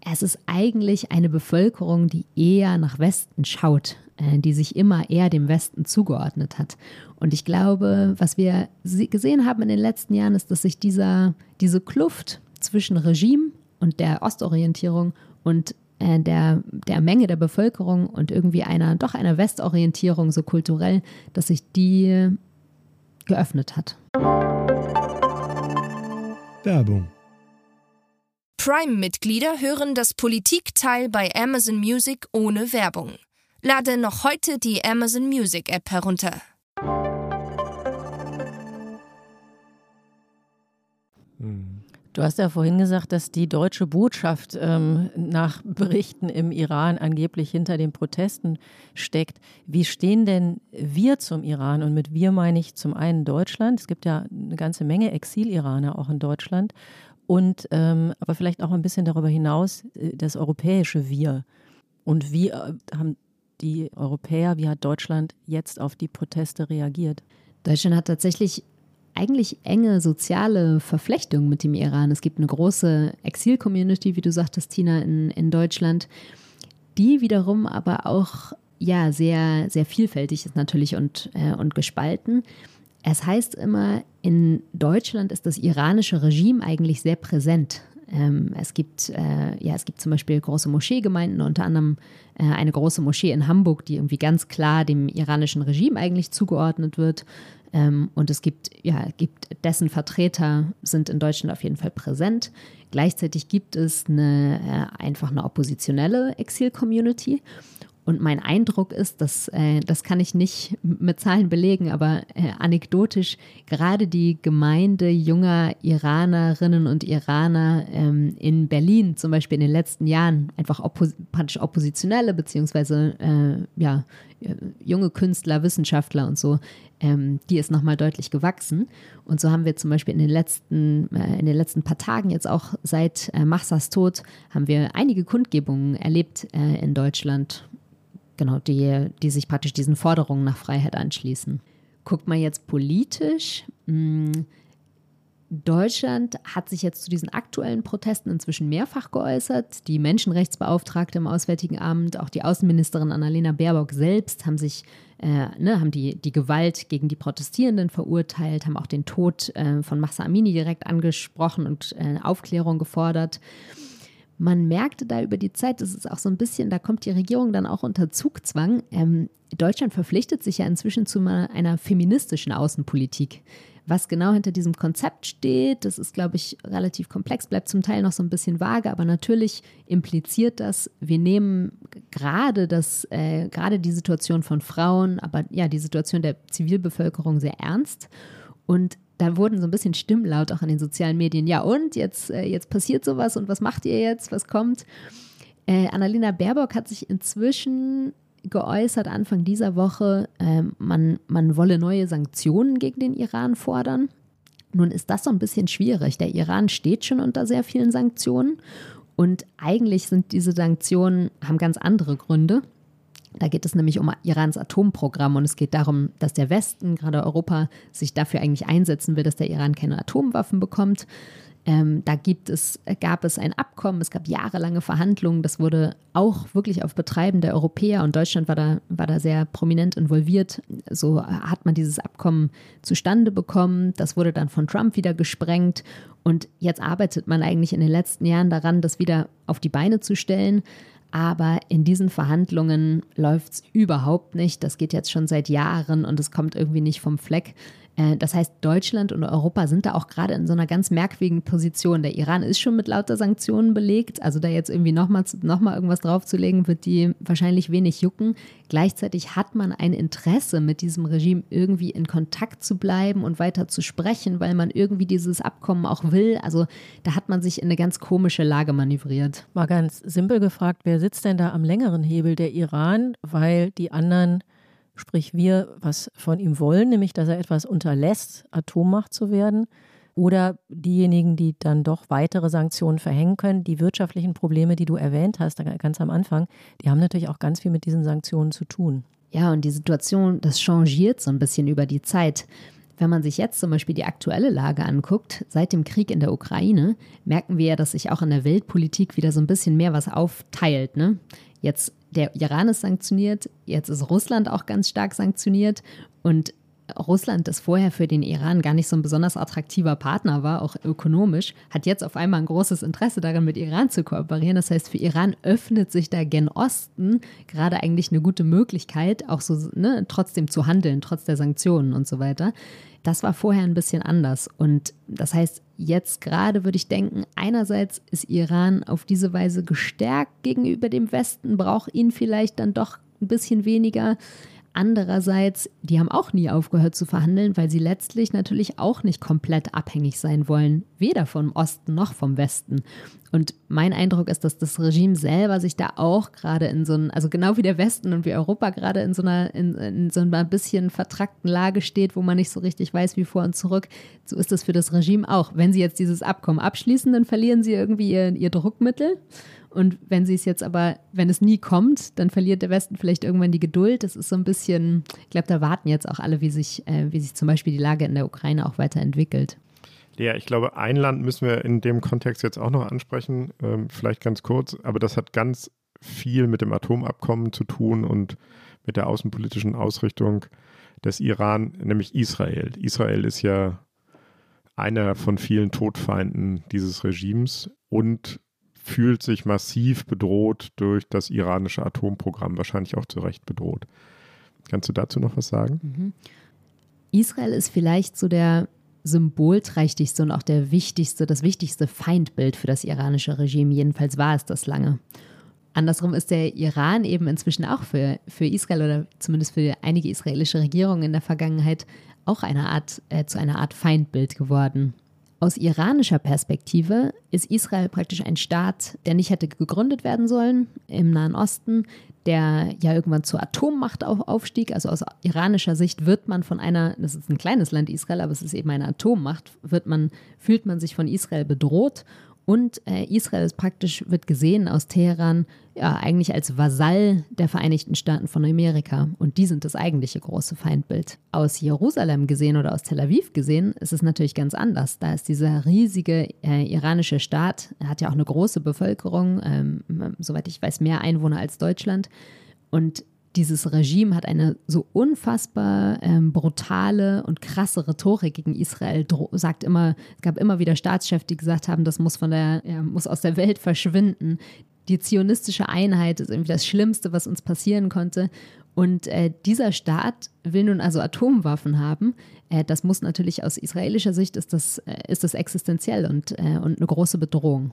es ist eigentlich eine Bevölkerung, die eher nach Westen schaut, die sich immer eher dem Westen zugeordnet hat. Und ich glaube, was wir gesehen haben in den letzten Jahren, ist, dass sich dieser, diese Kluft zwischen Regime und der Ostorientierung und äh, der, der Menge der Bevölkerung und irgendwie einer, doch einer Westorientierung so kulturell, dass sich die geöffnet hat. Werbung. Prime-Mitglieder hören das Politikteil bei Amazon Music ohne Werbung. Lade noch heute die Amazon Music App herunter. Du hast ja vorhin gesagt, dass die deutsche Botschaft ähm, nach Berichten im Iran angeblich hinter den Protesten steckt. Wie stehen denn wir zum Iran? Und mit wir meine ich zum einen Deutschland. Es gibt ja eine ganze Menge Exil-Iraner auch in Deutschland. Und ähm, aber vielleicht auch ein bisschen darüber hinaus äh, das europäische Wir. Und wie äh, haben die Europäer, wie hat Deutschland jetzt auf die Proteste reagiert? Deutschland hat tatsächlich eigentlich enge soziale Verflechtung mit dem Iran. Es gibt eine große Exil-Community, wie du sagtest, Tina, in, in Deutschland, die wiederum aber auch ja sehr, sehr vielfältig ist natürlich und, äh, und gespalten. Es heißt immer, in Deutschland ist das iranische Regime eigentlich sehr präsent. Ähm, es, gibt, äh, ja, es gibt zum Beispiel große Moscheegemeinden, unter anderem äh, eine große Moschee in Hamburg, die irgendwie ganz klar dem iranischen Regime eigentlich zugeordnet wird. Ähm, und es gibt, ja, gibt dessen Vertreter sind in Deutschland auf jeden Fall präsent. Gleichzeitig gibt es eine, äh, einfach eine oppositionelle Exil-Community. Und mein Eindruck ist, dass äh, das kann ich nicht mit Zahlen belegen, aber äh, anekdotisch gerade die Gemeinde junger Iranerinnen und Iraner ähm, in Berlin zum Beispiel in den letzten Jahren einfach oppos praktisch oppositionelle beziehungsweise äh, ja äh, junge Künstler, Wissenschaftler und so, ähm, die ist nochmal deutlich gewachsen. Und so haben wir zum Beispiel in den letzten äh, in den letzten paar Tagen jetzt auch seit äh, Machsas Tod haben wir einige Kundgebungen erlebt in Deutschland genau, die, die sich praktisch diesen Forderungen nach Freiheit anschließen. Guckt man jetzt politisch, hm, Deutschland hat sich jetzt zu diesen aktuellen Protesten inzwischen mehrfach geäußert. Die Menschenrechtsbeauftragte im Auswärtigen Amt, auch die Außenministerin Annalena Baerbock selbst haben sich, äh, ne, haben die, die Gewalt gegen die Protestierenden verurteilt, haben auch den Tod äh, von Mahsa Amini direkt angesprochen und äh, Aufklärung gefordert man merkte da über die Zeit, das ist auch so ein bisschen, da kommt die Regierung dann auch unter Zugzwang. Ähm, Deutschland verpflichtet sich ja inzwischen zu einer feministischen Außenpolitik. Was genau hinter diesem Konzept steht, das ist, glaube ich, relativ komplex, bleibt zum Teil noch so ein bisschen vage, aber natürlich impliziert das, wir nehmen gerade das, äh, gerade die Situation von Frauen, aber ja, die Situation der Zivilbevölkerung sehr ernst. Und da wurden so ein bisschen Stimmen laut auch an den sozialen Medien. Ja, und jetzt, äh, jetzt passiert sowas und was macht ihr jetzt? Was kommt? Äh, Annalena Baerbock hat sich inzwischen geäußert, Anfang dieser Woche, äh, man, man wolle neue Sanktionen gegen den Iran fordern. Nun ist das so ein bisschen schwierig. Der Iran steht schon unter sehr vielen Sanktionen und eigentlich sind diese Sanktionen, haben ganz andere Gründe. Da geht es nämlich um Irans Atomprogramm und es geht darum, dass der Westen, gerade Europa, sich dafür eigentlich einsetzen will, dass der Iran keine Atomwaffen bekommt. Ähm, da gibt es, gab es ein Abkommen, es gab jahrelange Verhandlungen, das wurde auch wirklich auf Betreiben der Europäer und Deutschland war da, war da sehr prominent involviert. So hat man dieses Abkommen zustande bekommen, das wurde dann von Trump wieder gesprengt und jetzt arbeitet man eigentlich in den letzten Jahren daran, das wieder auf die Beine zu stellen. Aber in diesen Verhandlungen läuft es überhaupt nicht. Das geht jetzt schon seit Jahren und es kommt irgendwie nicht vom Fleck. Äh, das heißt, Deutschland und Europa sind da auch gerade in so einer ganz merkwürdigen Position. Der Iran ist schon mit lauter Sanktionen belegt. Also da jetzt irgendwie nochmal noch mal irgendwas draufzulegen, wird die wahrscheinlich wenig jucken. Gleichzeitig hat man ein Interesse, mit diesem Regime irgendwie in Kontakt zu bleiben und weiter zu sprechen, weil man irgendwie dieses Abkommen auch will. Also da hat man sich in eine ganz komische Lage manövriert. Mal ganz simpel gefragt, wer sitzt denn da am längeren Hebel? Der Iran, weil die anderen sprich wir was von ihm wollen, nämlich dass er etwas unterlässt, Atommacht zu werden, oder diejenigen, die dann doch weitere Sanktionen verhängen können. Die wirtschaftlichen Probleme, die du erwähnt hast, ganz am Anfang, die haben natürlich auch ganz viel mit diesen Sanktionen zu tun. Ja, und die Situation, das changiert so ein bisschen über die Zeit. Wenn man sich jetzt zum Beispiel die aktuelle Lage anguckt, seit dem Krieg in der Ukraine, merken wir ja, dass sich auch in der Weltpolitik wieder so ein bisschen mehr was aufteilt. Ne? Jetzt der Iran ist sanktioniert, jetzt ist Russland auch ganz stark sanktioniert und Russland, das vorher für den Iran gar nicht so ein besonders attraktiver Partner war, auch ökonomisch, hat jetzt auf einmal ein großes Interesse daran, mit Iran zu kooperieren. Das heißt, für Iran öffnet sich da gen Osten gerade eigentlich eine gute Möglichkeit, auch so ne, trotzdem zu handeln, trotz der Sanktionen und so weiter. Das war vorher ein bisschen anders. Und das heißt, jetzt gerade würde ich denken, einerseits ist Iran auf diese Weise gestärkt gegenüber dem Westen, braucht ihn vielleicht dann doch ein bisschen weniger. Andererseits, die haben auch nie aufgehört zu verhandeln, weil sie letztlich natürlich auch nicht komplett abhängig sein wollen, weder vom Osten noch vom Westen. Und mein Eindruck ist, dass das Regime selber sich da auch gerade in so einem, also genau wie der Westen und wie Europa gerade in so einer, in, in so einer bisschen vertrackten Lage steht, wo man nicht so richtig weiß, wie vor und zurück. So ist das für das Regime auch. Wenn sie jetzt dieses Abkommen abschließen, dann verlieren sie irgendwie ihr, ihr Druckmittel. Und wenn sie es jetzt aber, wenn es nie kommt, dann verliert der Westen vielleicht irgendwann die Geduld. Das ist so ein bisschen, ich glaube, da warten jetzt auch alle, wie sich, äh, wie sich zum Beispiel die Lage in der Ukraine auch weiterentwickelt. Ja, ich glaube, ein Land müssen wir in dem Kontext jetzt auch noch ansprechen, ähm, vielleicht ganz kurz, aber das hat ganz viel mit dem Atomabkommen zu tun und mit der außenpolitischen Ausrichtung des Iran, nämlich Israel. Israel ist ja einer von vielen Todfeinden dieses Regimes und fühlt sich massiv bedroht durch das iranische Atomprogramm, wahrscheinlich auch zu Recht bedroht. Kannst du dazu noch was sagen? Mhm. Israel ist vielleicht so der symbolträchtigste und auch der wichtigste, das wichtigste Feindbild für das iranische Regime. Jedenfalls war es das lange. Andersrum ist der Iran eben inzwischen auch für, für Israel oder zumindest für einige israelische Regierungen in der Vergangenheit auch eine Art, äh, zu einer Art Feindbild geworden. Aus iranischer Perspektive ist Israel praktisch ein Staat, der nicht hätte gegründet werden sollen im Nahen Osten, der ja irgendwann zur Atommacht aufstieg. Also aus iranischer Sicht wird man von einer, das ist ein kleines Land Israel, aber es ist eben eine Atommacht, wird man, fühlt man sich von Israel bedroht und äh, Israel ist praktisch, wird gesehen aus Teheran, ja, eigentlich als Vasall der Vereinigten Staaten von Amerika. Und die sind das eigentliche große Feindbild. Aus Jerusalem gesehen oder aus Tel Aviv gesehen ist es natürlich ganz anders. Da ist dieser riesige äh, iranische Staat, er hat ja auch eine große Bevölkerung, ähm, soweit ich weiß, mehr Einwohner als Deutschland. Und dieses Regime hat eine so unfassbar ähm, brutale und krasse Rhetorik gegen Israel. Sagt immer, es gab immer wieder Staatschefs, die gesagt haben, das muss von der, ja, muss aus der Welt verschwinden. Die zionistische Einheit ist irgendwie das Schlimmste, was uns passieren konnte. Und äh, dieser Staat will nun also Atomwaffen haben. Äh, das muss natürlich aus israelischer Sicht ist das, äh, ist das existenziell und, äh, und eine große Bedrohung.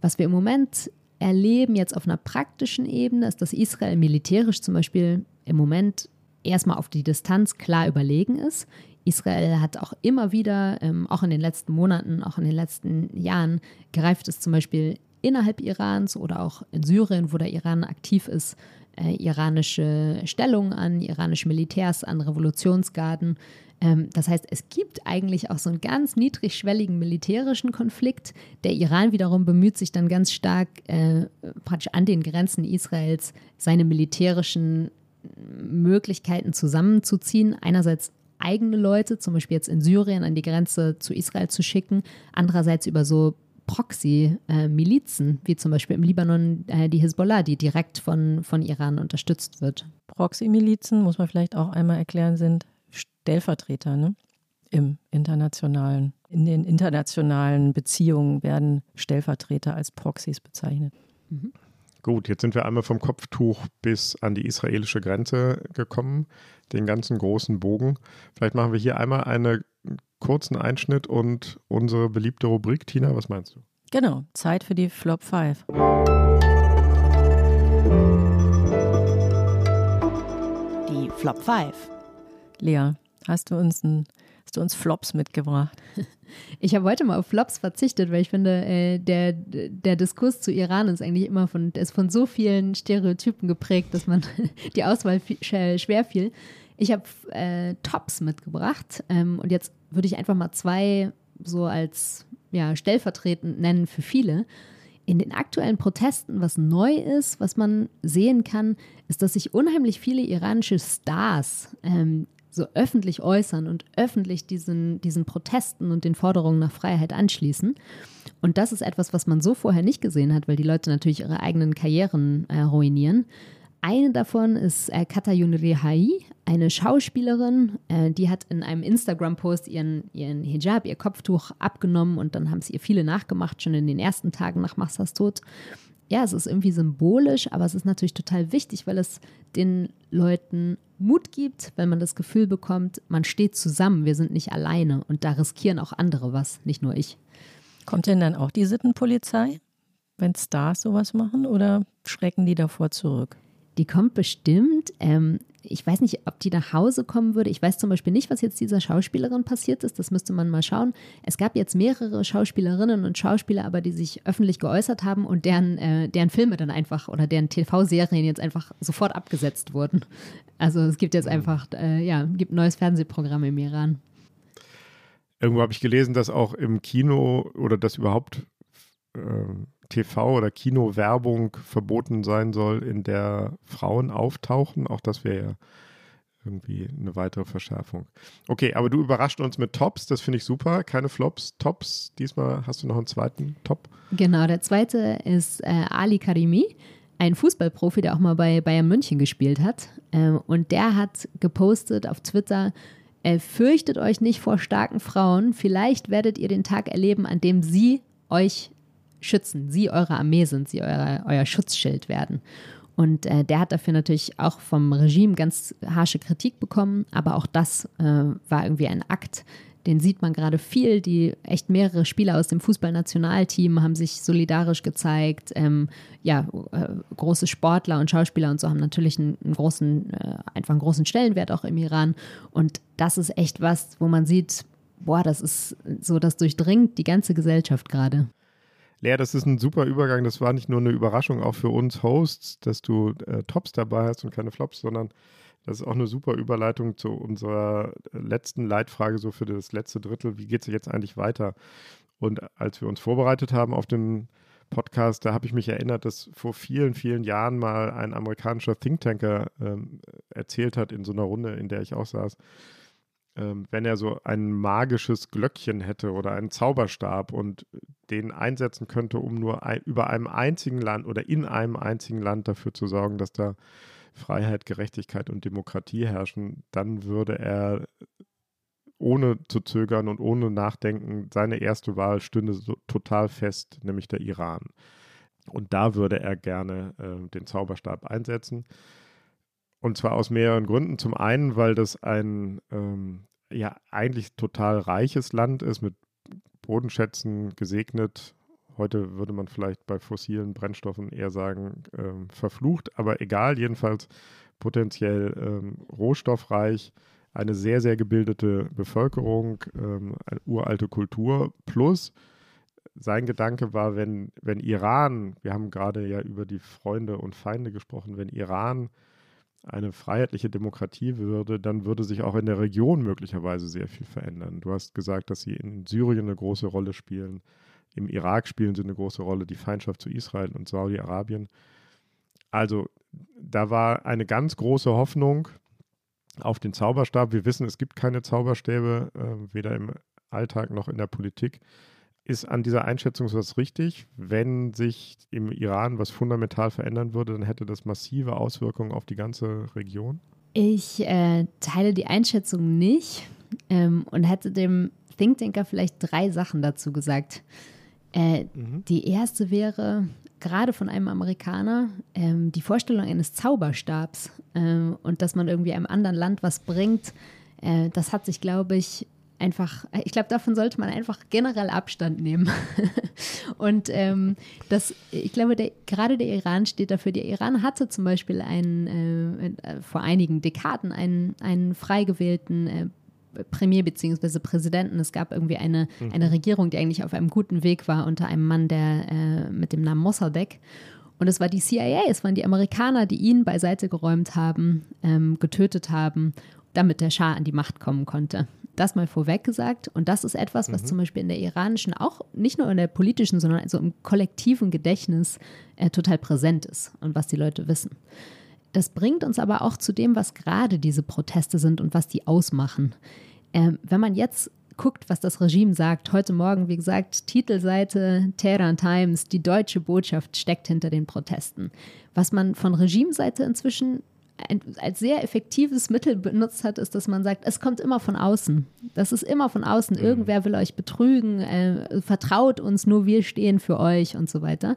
Was wir im Moment erleben jetzt auf einer praktischen Ebene, ist, dass Israel militärisch zum Beispiel im Moment erstmal auf die Distanz klar überlegen ist. Israel hat auch immer wieder, ähm, auch in den letzten Monaten, auch in den letzten Jahren, greift es zum Beispiel innerhalb Irans oder auch in Syrien, wo der Iran aktiv ist, äh, iranische Stellungen an, iranische Militärs an, Revolutionsgarden. Ähm, das heißt, es gibt eigentlich auch so einen ganz niedrigschwelligen militärischen Konflikt. Der Iran wiederum bemüht sich dann ganz stark äh, praktisch an den Grenzen Israels seine militärischen Möglichkeiten zusammenzuziehen. Einerseits eigene Leute, zum Beispiel jetzt in Syrien, an die Grenze zu Israel zu schicken. Andererseits über so Proxy-Milizen, wie zum Beispiel im Libanon äh, die Hisbollah, die direkt von, von Iran unterstützt wird. Proxy-Milizen, muss man vielleicht auch einmal erklären, sind Stellvertreter ne? im internationalen, in den internationalen Beziehungen werden Stellvertreter als Proxys bezeichnet. Mhm. Gut, jetzt sind wir einmal vom Kopftuch bis an die israelische Grenze gekommen, den ganzen großen Bogen. Vielleicht machen wir hier einmal einen kurzen Einschnitt und unsere beliebte Rubrik. Tina, was meinst du? Genau, Zeit für die Flop 5. Die Flop 5. Lea, hast du uns ein hast du uns Flops mitgebracht? [laughs] Ich habe heute mal auf Flops verzichtet, weil ich finde, äh, der, der Diskurs zu Iran ist eigentlich immer von, ist von so vielen Stereotypen geprägt, dass man [laughs] die Auswahl schwer fiel. Ich habe äh, Tops mitgebracht ähm, und jetzt würde ich einfach mal zwei so als ja, stellvertretend nennen für viele. In den aktuellen Protesten, was neu ist, was man sehen kann, ist, dass sich unheimlich viele iranische Stars ähm, so öffentlich äußern und öffentlich diesen, diesen Protesten und den Forderungen nach Freiheit anschließen. Und das ist etwas, was man so vorher nicht gesehen hat, weil die Leute natürlich ihre eigenen Karrieren äh, ruinieren. Eine davon ist äh, Katayun Rehai, eine Schauspielerin, äh, die hat in einem Instagram-Post ihren, ihren Hijab, ihr Kopftuch abgenommen und dann haben es ihr viele nachgemacht, schon in den ersten Tagen nach Mahsas Tod ja, es ist irgendwie symbolisch, aber es ist natürlich total wichtig, weil es den Leuten Mut gibt, wenn man das Gefühl bekommt, man steht zusammen, wir sind nicht alleine und da riskieren auch andere was, nicht nur ich. Kommt denn dann auch die Sittenpolizei, wenn Stars sowas machen oder schrecken die davor zurück? Die kommt bestimmt. Ähm, ich weiß nicht, ob die nach Hause kommen würde. Ich weiß zum Beispiel nicht, was jetzt dieser Schauspielerin passiert ist. Das müsste man mal schauen. Es gab jetzt mehrere Schauspielerinnen und Schauspieler, aber die sich öffentlich geäußert haben und deren, äh, deren Filme dann einfach oder deren TV-Serien jetzt einfach sofort abgesetzt wurden. Also es gibt jetzt mhm. einfach, äh, ja, gibt ein neues Fernsehprogramm im Iran. Irgendwo habe ich gelesen, dass auch im Kino oder dass überhaupt äh, TV- oder Kinowerbung verboten sein soll, in der Frauen auftauchen. Auch das wäre ja irgendwie eine weitere Verschärfung. Okay, aber du überrascht uns mit Tops, das finde ich super. Keine Flops, Tops. Diesmal hast du noch einen zweiten Top. Genau, der zweite ist äh, Ali Karimi, ein Fußballprofi, der auch mal bei Bayern München gespielt hat. Ähm, und der hat gepostet auf Twitter, äh, fürchtet euch nicht vor starken Frauen. Vielleicht werdet ihr den Tag erleben, an dem sie euch schützen. Sie eure Armee sind, sie eure, euer Schutzschild werden. Und äh, der hat dafür natürlich auch vom Regime ganz harsche Kritik bekommen, aber auch das äh, war irgendwie ein Akt, den sieht man gerade viel. Die echt mehrere Spieler aus dem Fußballnationalteam haben sich solidarisch gezeigt. Ähm, ja, äh, große Sportler und Schauspieler und so haben natürlich einen, einen großen, äh, einfach einen großen Stellenwert auch im Iran. Und das ist echt was, wo man sieht, boah, das ist so, das durchdringt die ganze Gesellschaft gerade. Lea, das ist ein super Übergang. Das war nicht nur eine Überraschung auch für uns Hosts, dass du äh, Tops dabei hast und keine Flops, sondern das ist auch eine super Überleitung zu unserer letzten Leitfrage, so für das letzte Drittel. Wie geht es jetzt eigentlich weiter? Und als wir uns vorbereitet haben auf den Podcast, da habe ich mich erinnert, dass vor vielen, vielen Jahren mal ein amerikanischer Thinktanker ähm, erzählt hat in so einer Runde, in der ich auch saß, wenn er so ein magisches Glöckchen hätte oder einen Zauberstab und den einsetzen könnte, um nur ein, über einem einzigen Land oder in einem einzigen Land dafür zu sorgen, dass da Freiheit, Gerechtigkeit und Demokratie herrschen, dann würde er ohne zu zögern und ohne Nachdenken, seine erste Wahl stünde so total fest, nämlich der Iran. Und da würde er gerne äh, den Zauberstab einsetzen. Und zwar aus mehreren Gründen. Zum einen, weil das ein ähm, ja eigentlich total reiches Land ist, mit Bodenschätzen gesegnet. Heute würde man vielleicht bei fossilen Brennstoffen eher sagen, ähm, verflucht, aber egal, jedenfalls potenziell ähm, rohstoffreich, eine sehr, sehr gebildete Bevölkerung, ähm, eine uralte Kultur plus sein Gedanke war, wenn, wenn Iran, wir haben gerade ja über die Freunde und Feinde gesprochen, wenn Iran eine freiheitliche Demokratie würde, dann würde sich auch in der Region möglicherweise sehr viel verändern. Du hast gesagt, dass sie in Syrien eine große Rolle spielen. Im Irak spielen sie eine große Rolle, die Feindschaft zu Israel und Saudi-Arabien. Also da war eine ganz große Hoffnung auf den Zauberstab. Wir wissen, es gibt keine Zauberstäbe, äh, weder im Alltag noch in der Politik. Ist an dieser Einschätzung was richtig? Wenn sich im Iran was fundamental verändern würde, dann hätte das massive Auswirkungen auf die ganze Region? Ich äh, teile die Einschätzung nicht ähm, und hätte dem Thinktanker vielleicht drei Sachen dazu gesagt. Äh, mhm. Die erste wäre, gerade von einem Amerikaner ähm, die Vorstellung eines Zauberstabs ähm, und dass man irgendwie einem anderen Land was bringt, äh, das hat sich, glaube ich, einfach, ich glaube, davon sollte man einfach generell Abstand nehmen. [laughs] und ähm, das, ich glaube, der, gerade der Iran steht dafür. Der Iran hatte zum Beispiel einen, äh, vor einigen Dekaden einen, einen frei gewählten äh, Premier bzw. Präsidenten. Es gab irgendwie eine, mhm. eine Regierung, die eigentlich auf einem guten Weg war unter einem Mann, der äh, mit dem Namen Mossadegh. Und es war die CIA, es waren die Amerikaner, die ihn beiseite geräumt haben, ähm, getötet haben, damit der Schah an die Macht kommen konnte. Das mal vorweg gesagt. Und das ist etwas, was mhm. zum Beispiel in der iranischen, auch nicht nur in der politischen, sondern also im kollektiven Gedächtnis äh, total präsent ist und was die Leute wissen. Das bringt uns aber auch zu dem, was gerade diese Proteste sind und was die ausmachen. Ähm, wenn man jetzt guckt, was das Regime sagt, heute Morgen, wie gesagt, Titelseite Tehran Times, die deutsche Botschaft steckt hinter den Protesten. Was man von Regimeseite inzwischen als sehr effektives Mittel benutzt hat, ist, dass man sagt, es kommt immer von außen. Das ist immer von außen. Mhm. Irgendwer will euch betrügen, äh, vertraut uns, nur wir stehen für euch und so weiter.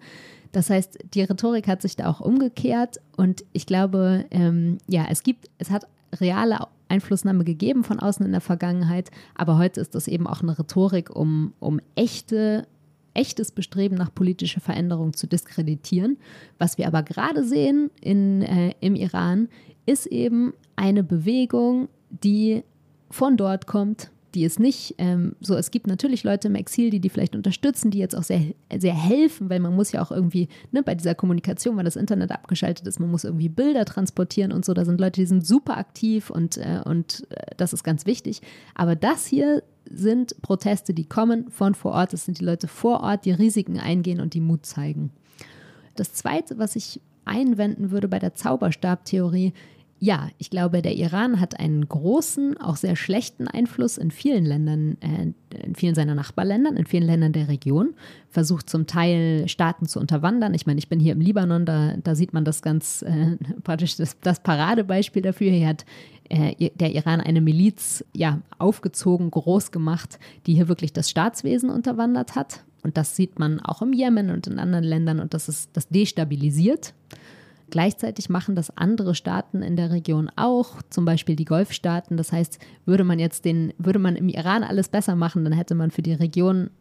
Das heißt, die Rhetorik hat sich da auch umgekehrt und ich glaube, ähm, ja, es gibt, es hat reale Einflussnahme gegeben von außen in der Vergangenheit, aber heute ist das eben auch eine Rhetorik, um, um echte echtes Bestreben nach politischer Veränderung zu diskreditieren. Was wir aber gerade sehen in, äh, im Iran, ist eben eine Bewegung, die von dort kommt, die es nicht ähm, so, es gibt natürlich Leute im Exil, die die vielleicht unterstützen, die jetzt auch sehr, sehr helfen, weil man muss ja auch irgendwie, ne, bei dieser Kommunikation, weil das Internet abgeschaltet ist, man muss irgendwie Bilder transportieren und so, da sind Leute, die sind super aktiv und, äh, und äh, das ist ganz wichtig. Aber das hier sind Proteste, die kommen von vor Ort, das sind die Leute vor Ort, die Risiken eingehen und die Mut zeigen. Das Zweite, was ich einwenden würde bei der Zauberstabtheorie, ja, ich glaube, der Iran hat einen großen, auch sehr schlechten Einfluss in vielen Ländern, äh, in vielen seiner Nachbarländern, in vielen Ländern der Region, versucht zum Teil Staaten zu unterwandern. Ich meine, ich bin hier im Libanon, da, da sieht man das ganz äh, [laughs] praktisch das, das, Paradebeispiel dafür. Hier hat äh, der Iran eine Miliz ja, aufgezogen, groß gemacht, die hier wirklich das Staatswesen unterwandert hat. Und das sieht man auch im Jemen und in anderen Ländern und das ist das destabilisiert. Gleichzeitig machen das andere Staaten in der Region auch, zum Beispiel die Golfstaaten. Das heißt, würde man jetzt den, würde man im Iran alles besser machen, dann hätte man für die Region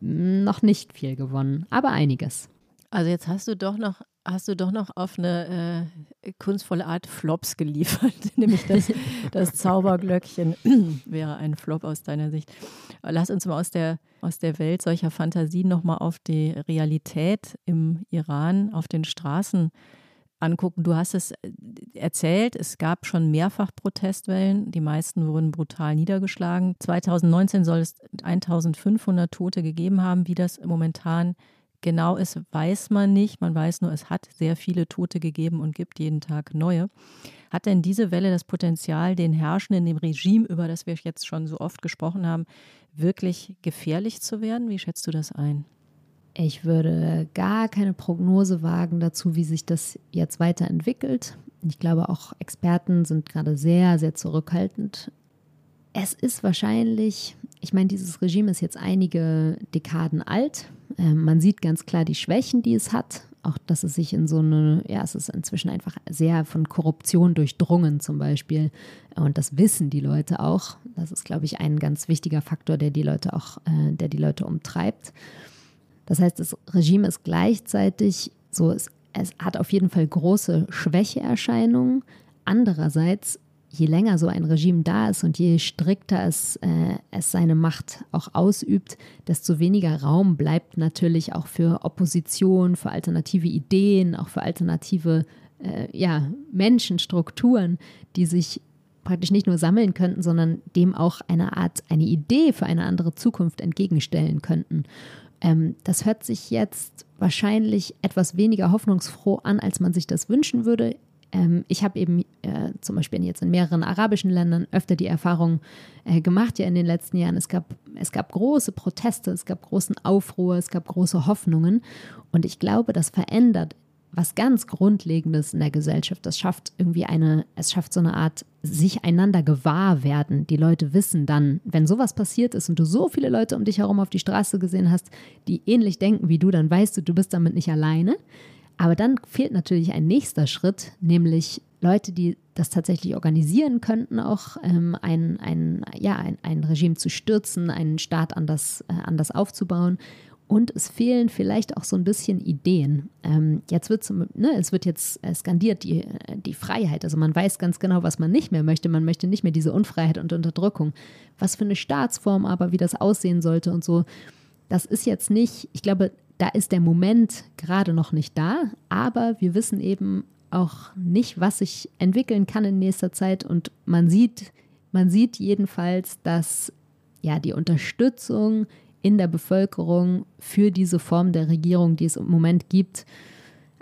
noch nicht viel gewonnen, aber einiges. Also jetzt hast du doch noch, hast du doch noch auf eine äh, kunstvolle Art Flops geliefert, [laughs] nämlich das, das Zauberglöckchen [clears throat] wäre ein Flop aus deiner Sicht. Lass uns mal aus der, aus der Welt solcher Fantasien nochmal auf die Realität im Iran, auf den Straßen angucken. Du hast es äh, erzählt, es gab schon mehrfach Protestwellen. Die meisten wurden brutal niedergeschlagen. 2019 soll es 1500 Tote gegeben haben. Wie das momentan genau ist, weiß man nicht. Man weiß nur, es hat sehr viele Tote gegeben und gibt jeden Tag neue. Hat denn diese Welle das Potenzial, den Herrschenden, dem Regime, über das wir jetzt schon so oft gesprochen haben, wirklich gefährlich zu werden? Wie schätzt du das ein? Ich würde gar keine Prognose wagen dazu, wie sich das jetzt weiterentwickelt. Ich glaube, auch Experten sind gerade sehr, sehr zurückhaltend. Es ist wahrscheinlich, ich meine, dieses Regime ist jetzt einige Dekaden alt. Ähm, man sieht ganz klar die Schwächen, die es hat. Auch, dass es sich in so eine, ja, es ist inzwischen einfach sehr von Korruption durchdrungen zum Beispiel. Und das wissen die Leute auch. Das ist, glaube ich, ein ganz wichtiger Faktor, der die Leute auch, äh, der die Leute umtreibt. Das heißt, das Regime ist gleichzeitig so, es, es hat auf jeden Fall große Schwächeerscheinungen. Andererseits, je länger so ein Regime da ist und je strikter es, äh, es seine Macht auch ausübt, desto weniger Raum bleibt natürlich auch für Opposition, für alternative Ideen, auch für alternative äh, ja, Menschenstrukturen, die sich praktisch nicht nur sammeln könnten, sondern dem auch eine Art, eine Idee für eine andere Zukunft entgegenstellen könnten. Ähm, das hört sich jetzt wahrscheinlich etwas weniger hoffnungsfroh an, als man sich das wünschen würde. Ähm, ich habe eben äh, zum Beispiel jetzt in mehreren arabischen Ländern öfter die Erfahrung äh, gemacht, ja in den letzten Jahren. Es gab, es gab große Proteste, es gab großen Aufruhr, es gab große Hoffnungen. Und ich glaube, das verändert was ganz Grundlegendes in der Gesellschaft. Das schafft irgendwie eine, es schafft so eine Art sich einander gewahr werden. Die Leute wissen dann, wenn sowas passiert ist und du so viele Leute um dich herum auf die Straße gesehen hast, die ähnlich denken wie du, dann weißt du, du bist damit nicht alleine. Aber dann fehlt natürlich ein nächster Schritt, nämlich Leute, die das tatsächlich organisieren könnten, auch ähm, ein, ein, ja, ein, ein Regime zu stürzen, einen Staat anders, äh, anders aufzubauen. Und es fehlen vielleicht auch so ein bisschen Ideen. Ähm, jetzt wird ne, es wird jetzt skandiert die, die Freiheit. Also man weiß ganz genau, was man nicht mehr möchte. Man möchte nicht mehr diese Unfreiheit und Unterdrückung. Was für eine Staatsform aber, wie das aussehen sollte und so. Das ist jetzt nicht, ich glaube, da ist der Moment gerade noch nicht da, aber wir wissen eben auch nicht, was sich entwickeln kann in nächster Zeit. Und man sieht, man sieht jedenfalls, dass ja die Unterstützung in der Bevölkerung für diese Form der Regierung, die es im Moment gibt.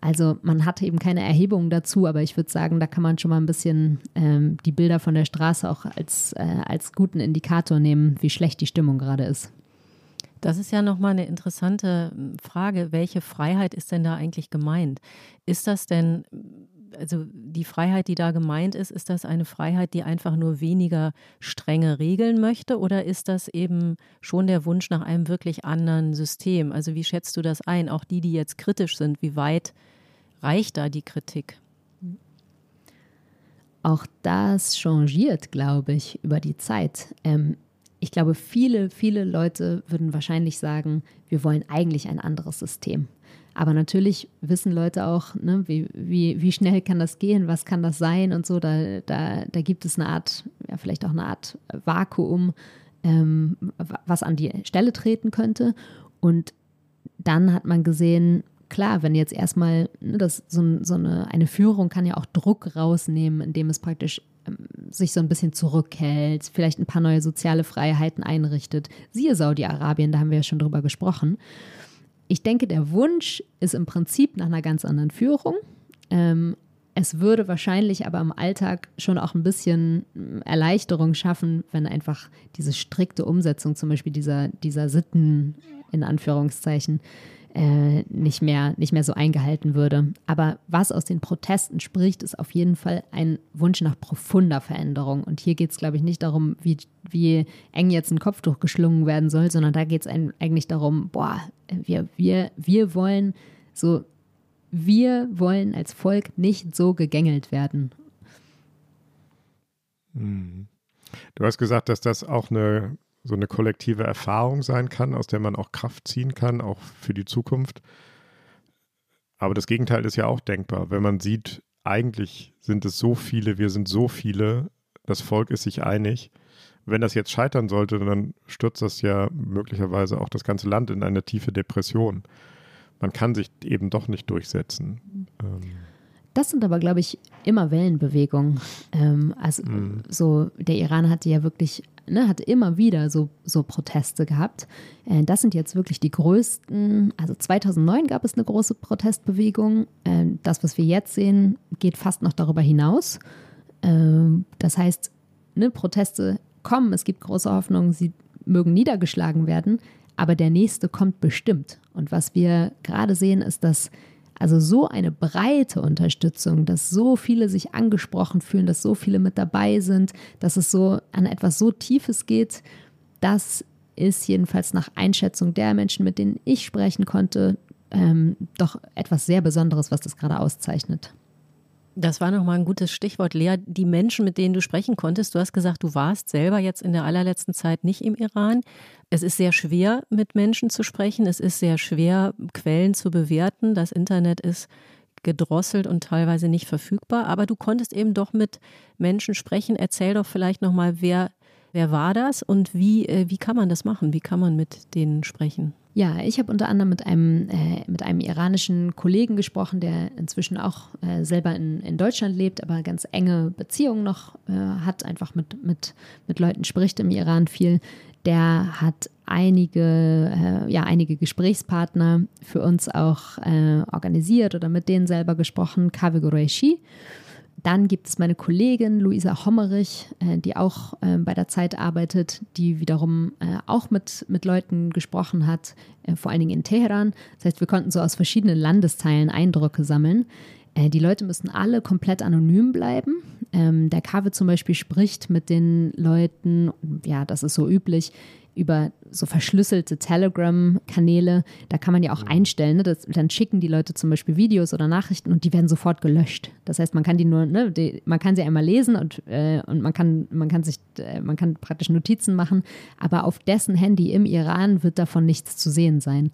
Also man hatte eben keine Erhebungen dazu, aber ich würde sagen, da kann man schon mal ein bisschen ähm, die Bilder von der Straße auch als, äh, als guten Indikator nehmen, wie schlecht die Stimmung gerade ist. Das ist ja nochmal eine interessante hm, Frage. Welche Freiheit ist denn da eigentlich gemeint? Ist das denn also die Freiheit, die da gemeint ist, ist das eine Freiheit, die einfach nur weniger strenge Regeln möchte oder ist das eben schon der Wunsch nach einem wirklich anderen System? Also wie schätzt du das ein? Auch die, die jetzt kritisch sind, wie weit reicht da die Kritik? Auch das changiert, glaube ich, über die Zeit. Ähm, ich glaube, viele, viele Leute würden wahrscheinlich sagen, wir wollen eigentlich ein anderes System. Aber natürlich wissen Leute auch, ne, wie, wie, wie schnell kann das gehen, was kann das sein und so. Da, da, da gibt es eine Art, ja, vielleicht auch eine Art Vakuum, ähm, was an die Stelle treten könnte. Und dann hat man gesehen, klar, wenn jetzt erstmal, ne, das, so, so eine, eine Führung kann ja auch Druck rausnehmen, indem es praktisch ähm, sich so ein bisschen zurückhält, vielleicht ein paar neue soziale Freiheiten einrichtet. Siehe Saudi-Arabien, da haben wir ja schon drüber gesprochen ich denke, der Wunsch ist im Prinzip nach einer ganz anderen Führung. Ähm, es würde wahrscheinlich aber im Alltag schon auch ein bisschen hm, Erleichterung schaffen, wenn einfach diese strikte Umsetzung zum Beispiel dieser, dieser Sitten in Anführungszeichen äh, nicht, mehr, nicht mehr so eingehalten würde. Aber was aus den Protesten spricht, ist auf jeden Fall ein Wunsch nach profunder Veränderung. Und hier geht es, glaube ich, nicht darum, wie, wie eng jetzt ein Kopftuch geschlungen werden soll, sondern da geht es eigentlich darum, boah, wir, wir, wir wollen so, wir wollen als Volk nicht so gegängelt werden. Hm. Du hast gesagt, dass das auch eine so eine kollektive Erfahrung sein kann, aus der man auch Kraft ziehen kann, auch für die Zukunft. Aber das Gegenteil ist ja auch denkbar. Wenn man sieht, eigentlich sind es so viele, wir sind so viele, das Volk ist sich einig. Wenn das jetzt scheitern sollte, dann stürzt das ja möglicherweise auch das ganze Land in eine tiefe Depression. Man kann sich eben doch nicht durchsetzen. Ähm. Das sind aber, glaube ich, immer Wellenbewegungen. Ähm, also mm. so, der Iran hatte ja wirklich ne, hat immer wieder so, so Proteste gehabt. Äh, das sind jetzt wirklich die größten. Also 2009 gab es eine große Protestbewegung. Äh, das, was wir jetzt sehen, geht fast noch darüber hinaus. Äh, das heißt, ne, Proteste kommen, es gibt große Hoffnung, sie mögen niedergeschlagen werden, aber der nächste kommt bestimmt. Und was wir gerade sehen, ist, dass also so eine breite Unterstützung, dass so viele sich angesprochen fühlen, dass so viele mit dabei sind, dass es so an etwas so Tiefes geht, das ist jedenfalls nach Einschätzung der Menschen, mit denen ich sprechen konnte, ähm, doch etwas sehr Besonderes, was das gerade auszeichnet. Das war nochmal ein gutes Stichwort, Lea. Die Menschen, mit denen du sprechen konntest, du hast gesagt, du warst selber jetzt in der allerletzten Zeit nicht im Iran. Es ist sehr schwer, mit Menschen zu sprechen. Es ist sehr schwer, Quellen zu bewerten. Das Internet ist gedrosselt und teilweise nicht verfügbar. Aber du konntest eben doch mit Menschen sprechen. Erzähl doch vielleicht nochmal, wer, wer war das und wie, äh, wie kann man das machen? Wie kann man mit denen sprechen? Ja, ich habe unter anderem mit einem, äh, mit einem iranischen Kollegen gesprochen, der inzwischen auch äh, selber in, in Deutschland lebt, aber ganz enge Beziehungen noch äh, hat, einfach mit, mit, mit Leuten spricht im Iran viel. Der hat einige, äh, ja, einige Gesprächspartner für uns auch äh, organisiert oder mit denen selber gesprochen, Kaveh Qureshi Dann gibt es meine Kollegin Luisa Hommerich, äh, die auch äh, bei der Zeit arbeitet, die wiederum äh, auch mit, mit Leuten gesprochen hat, äh, vor allen Dingen in Teheran. Das heißt, wir konnten so aus verschiedenen Landesteilen Eindrücke sammeln. Äh, die Leute müssen alle komplett anonym bleiben. Ähm, der Kave zum Beispiel spricht mit den Leuten, ja, das ist so üblich, über so verschlüsselte Telegram-Kanäle. Da kann man ja auch einstellen. Ne? Das, dann schicken die Leute zum Beispiel Videos oder Nachrichten und die werden sofort gelöscht. Das heißt, man kann die nur, ne, die, man kann sie einmal lesen und, äh, und man kann, man kann sich, äh, man kann praktisch Notizen machen, aber auf dessen Handy im Iran wird davon nichts zu sehen sein.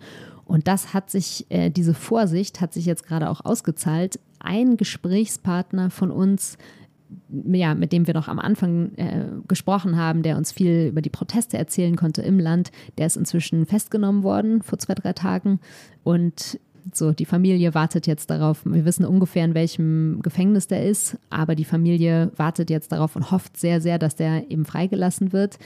Und das hat sich, äh, diese Vorsicht hat sich jetzt gerade auch ausgezahlt. Ein Gesprächspartner von uns ja, mit dem wir noch am Anfang äh, gesprochen haben, der uns viel über die Proteste erzählen konnte im Land, der ist inzwischen festgenommen worden vor zwei, drei Tagen. Und so, die Familie wartet jetzt darauf. Wir wissen ungefähr, in welchem Gefängnis der ist, aber die Familie wartet jetzt darauf und hofft sehr, sehr, dass der eben freigelassen wird.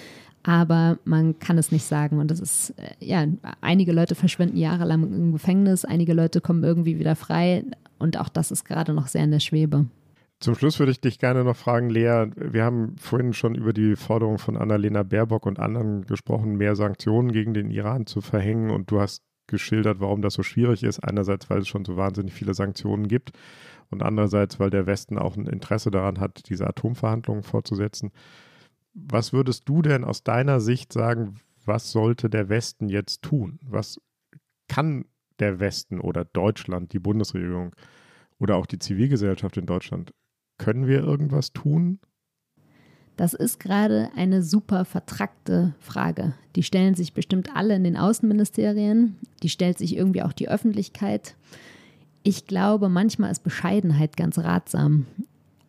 Aber man kann es nicht sagen. Und das ist, äh, ja, einige Leute verschwinden jahrelang im Gefängnis, einige Leute kommen irgendwie wieder frei. Und auch das ist gerade noch sehr in der Schwebe. Zum Schluss würde ich dich gerne noch fragen, Lea, wir haben vorhin schon über die Forderung von Annalena Baerbock und anderen gesprochen, mehr Sanktionen gegen den Iran zu verhängen und du hast geschildert, warum das so schwierig ist. Einerseits, weil es schon so wahnsinnig viele Sanktionen gibt und andererseits, weil der Westen auch ein Interesse daran hat, diese Atomverhandlungen fortzusetzen. Was würdest du denn aus deiner Sicht sagen, was sollte der Westen jetzt tun? Was kann der Westen oder Deutschland, die Bundesregierung oder auch die Zivilgesellschaft in Deutschland können wir irgendwas tun? Das ist gerade eine super vertrackte Frage. Die stellen sich bestimmt alle in den Außenministerien. Die stellt sich irgendwie auch die Öffentlichkeit. Ich glaube, manchmal ist Bescheidenheit ganz ratsam.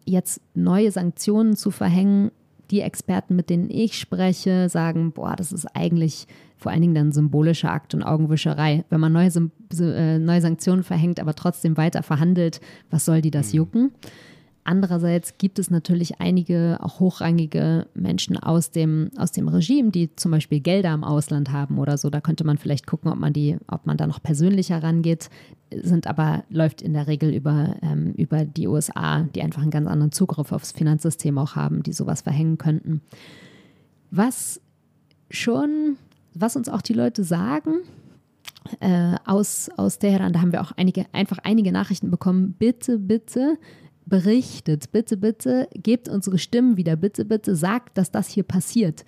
Jetzt neue Sanktionen zu verhängen, die Experten, mit denen ich spreche, sagen, boah, das ist eigentlich vor allen Dingen dann symbolischer Akt und Augenwischerei. Wenn man neue, äh, neue Sanktionen verhängt, aber trotzdem weiter verhandelt, was soll die das mhm. jucken? Andererseits gibt es natürlich einige auch hochrangige Menschen aus dem, aus dem Regime, die zum Beispiel Gelder im Ausland haben oder so. Da könnte man vielleicht gucken, ob man die, ob man da noch persönlicher rangeht, sind aber, läuft in der Regel über, ähm, über die USA, die einfach einen ganz anderen Zugriff aufs Finanzsystem auch haben, die sowas verhängen könnten. Was schon, was uns auch die Leute sagen, äh, aus, aus Teheran, da haben wir auch einige, einfach einige Nachrichten bekommen. Bitte, bitte berichtet. Bitte, bitte, gebt unsere Stimmen wieder. Bitte, bitte, sagt, dass das hier passiert.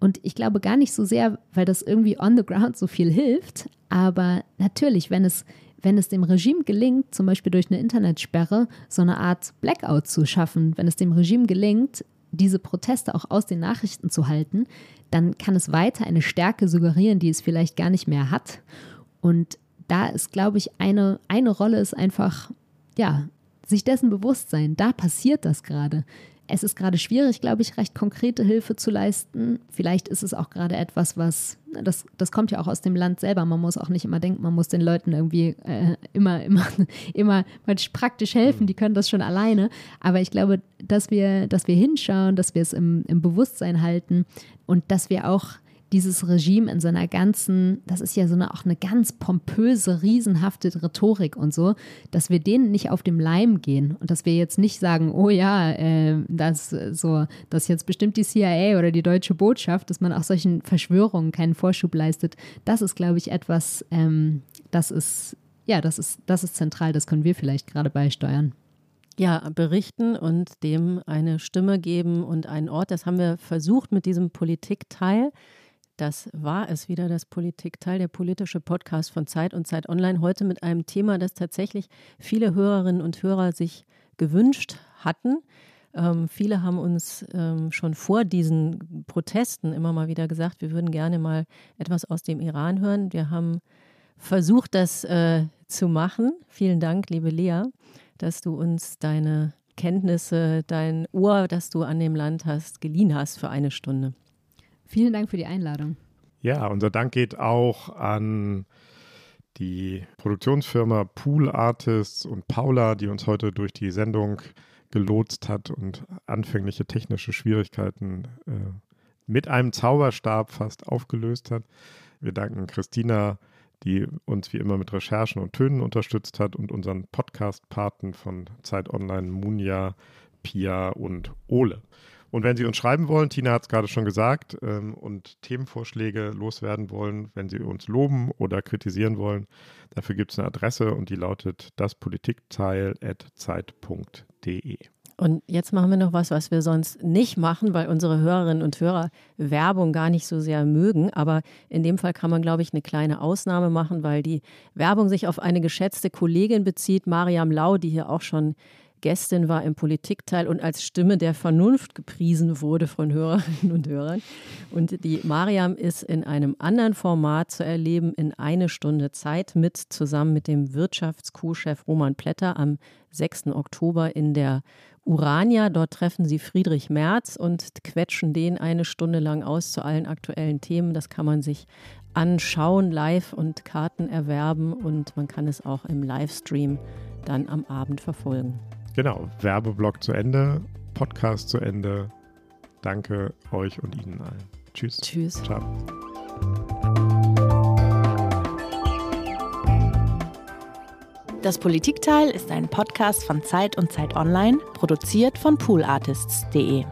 Und ich glaube gar nicht so sehr, weil das irgendwie on the ground so viel hilft, aber natürlich, wenn es, wenn es dem Regime gelingt, zum Beispiel durch eine Internetsperre so eine Art Blackout zu schaffen, wenn es dem Regime gelingt, diese Proteste auch aus den Nachrichten zu halten, dann kann es weiter eine Stärke suggerieren, die es vielleicht gar nicht mehr hat. Und da ist, glaube ich, eine, eine Rolle ist einfach, ja, sich dessen bewusst sein, da passiert das gerade. Es ist gerade schwierig, glaube ich, recht konkrete Hilfe zu leisten. Vielleicht ist es auch gerade etwas, was, das, das kommt ja auch aus dem Land selber. Man muss auch nicht immer denken, man muss den Leuten irgendwie äh, immer, immer, [laughs] immer praktisch helfen. Die können das schon alleine. Aber ich glaube, dass wir, dass wir hinschauen, dass wir es im, im Bewusstsein halten und dass wir auch dieses Regime in seiner ganzen, das ist ja so eine, auch eine ganz pompöse, riesenhafte Rhetorik und so, dass wir denen nicht auf dem Leim gehen und dass wir jetzt nicht sagen, oh ja, äh, das so, das jetzt bestimmt die CIA oder die deutsche Botschaft, dass man auch solchen Verschwörungen keinen Vorschub leistet. Das ist, glaube ich, etwas, ähm, das ist, ja, das ist, das ist zentral, das können wir vielleicht gerade beisteuern. Ja, berichten und dem eine Stimme geben und einen Ort. Das haben wir versucht mit diesem Politikteil. Das war es wieder, das Politikteil, der politische Podcast von Zeit und Zeit Online. Heute mit einem Thema, das tatsächlich viele Hörerinnen und Hörer sich gewünscht hatten. Ähm, viele haben uns ähm, schon vor diesen Protesten immer mal wieder gesagt, wir würden gerne mal etwas aus dem Iran hören. Wir haben versucht, das äh, zu machen. Vielen Dank, liebe Lea, dass du uns deine Kenntnisse, dein Ohr, das du an dem Land hast, geliehen hast für eine Stunde. Vielen Dank für die Einladung. Ja, unser Dank geht auch an die Produktionsfirma Pool Artists und Paula, die uns heute durch die Sendung gelotst hat und anfängliche technische Schwierigkeiten äh, mit einem Zauberstab fast aufgelöst hat. Wir danken Christina, die uns wie immer mit Recherchen und Tönen unterstützt hat und unseren Podcast-Paten von Zeit Online, Munja, Pia und Ole. Und wenn Sie uns schreiben wollen, Tina hat es gerade schon gesagt, ähm, und Themenvorschläge loswerden wollen, wenn Sie uns loben oder kritisieren wollen, dafür gibt es eine Adresse und die lautet daspolitikteil.zeit.de. Und jetzt machen wir noch was, was wir sonst nicht machen, weil unsere Hörerinnen und Hörer Werbung gar nicht so sehr mögen. Aber in dem Fall kann man, glaube ich, eine kleine Ausnahme machen, weil die Werbung sich auf eine geschätzte Kollegin bezieht, Mariam Lau, die hier auch schon Gästin war im Politikteil und als Stimme der Vernunft gepriesen wurde von Hörerinnen und Hörern. Und die Mariam ist in einem anderen Format zu erleben, in eine Stunde Zeit mit, zusammen mit dem Wirtschaftskuhchef Roman Plätter am 6. Oktober in der Urania. Dort treffen sie Friedrich Merz und quetschen den eine Stunde lang aus zu allen aktuellen Themen. Das kann man sich anschauen, live und Karten erwerben und man kann es auch im Livestream dann am Abend verfolgen. Genau, Werbeblock zu Ende, Podcast zu Ende. Danke euch und Ihnen allen. Tschüss. Tschüss. Ciao. Das Politikteil ist ein Podcast von Zeit und Zeit Online, produziert von poolartists.de.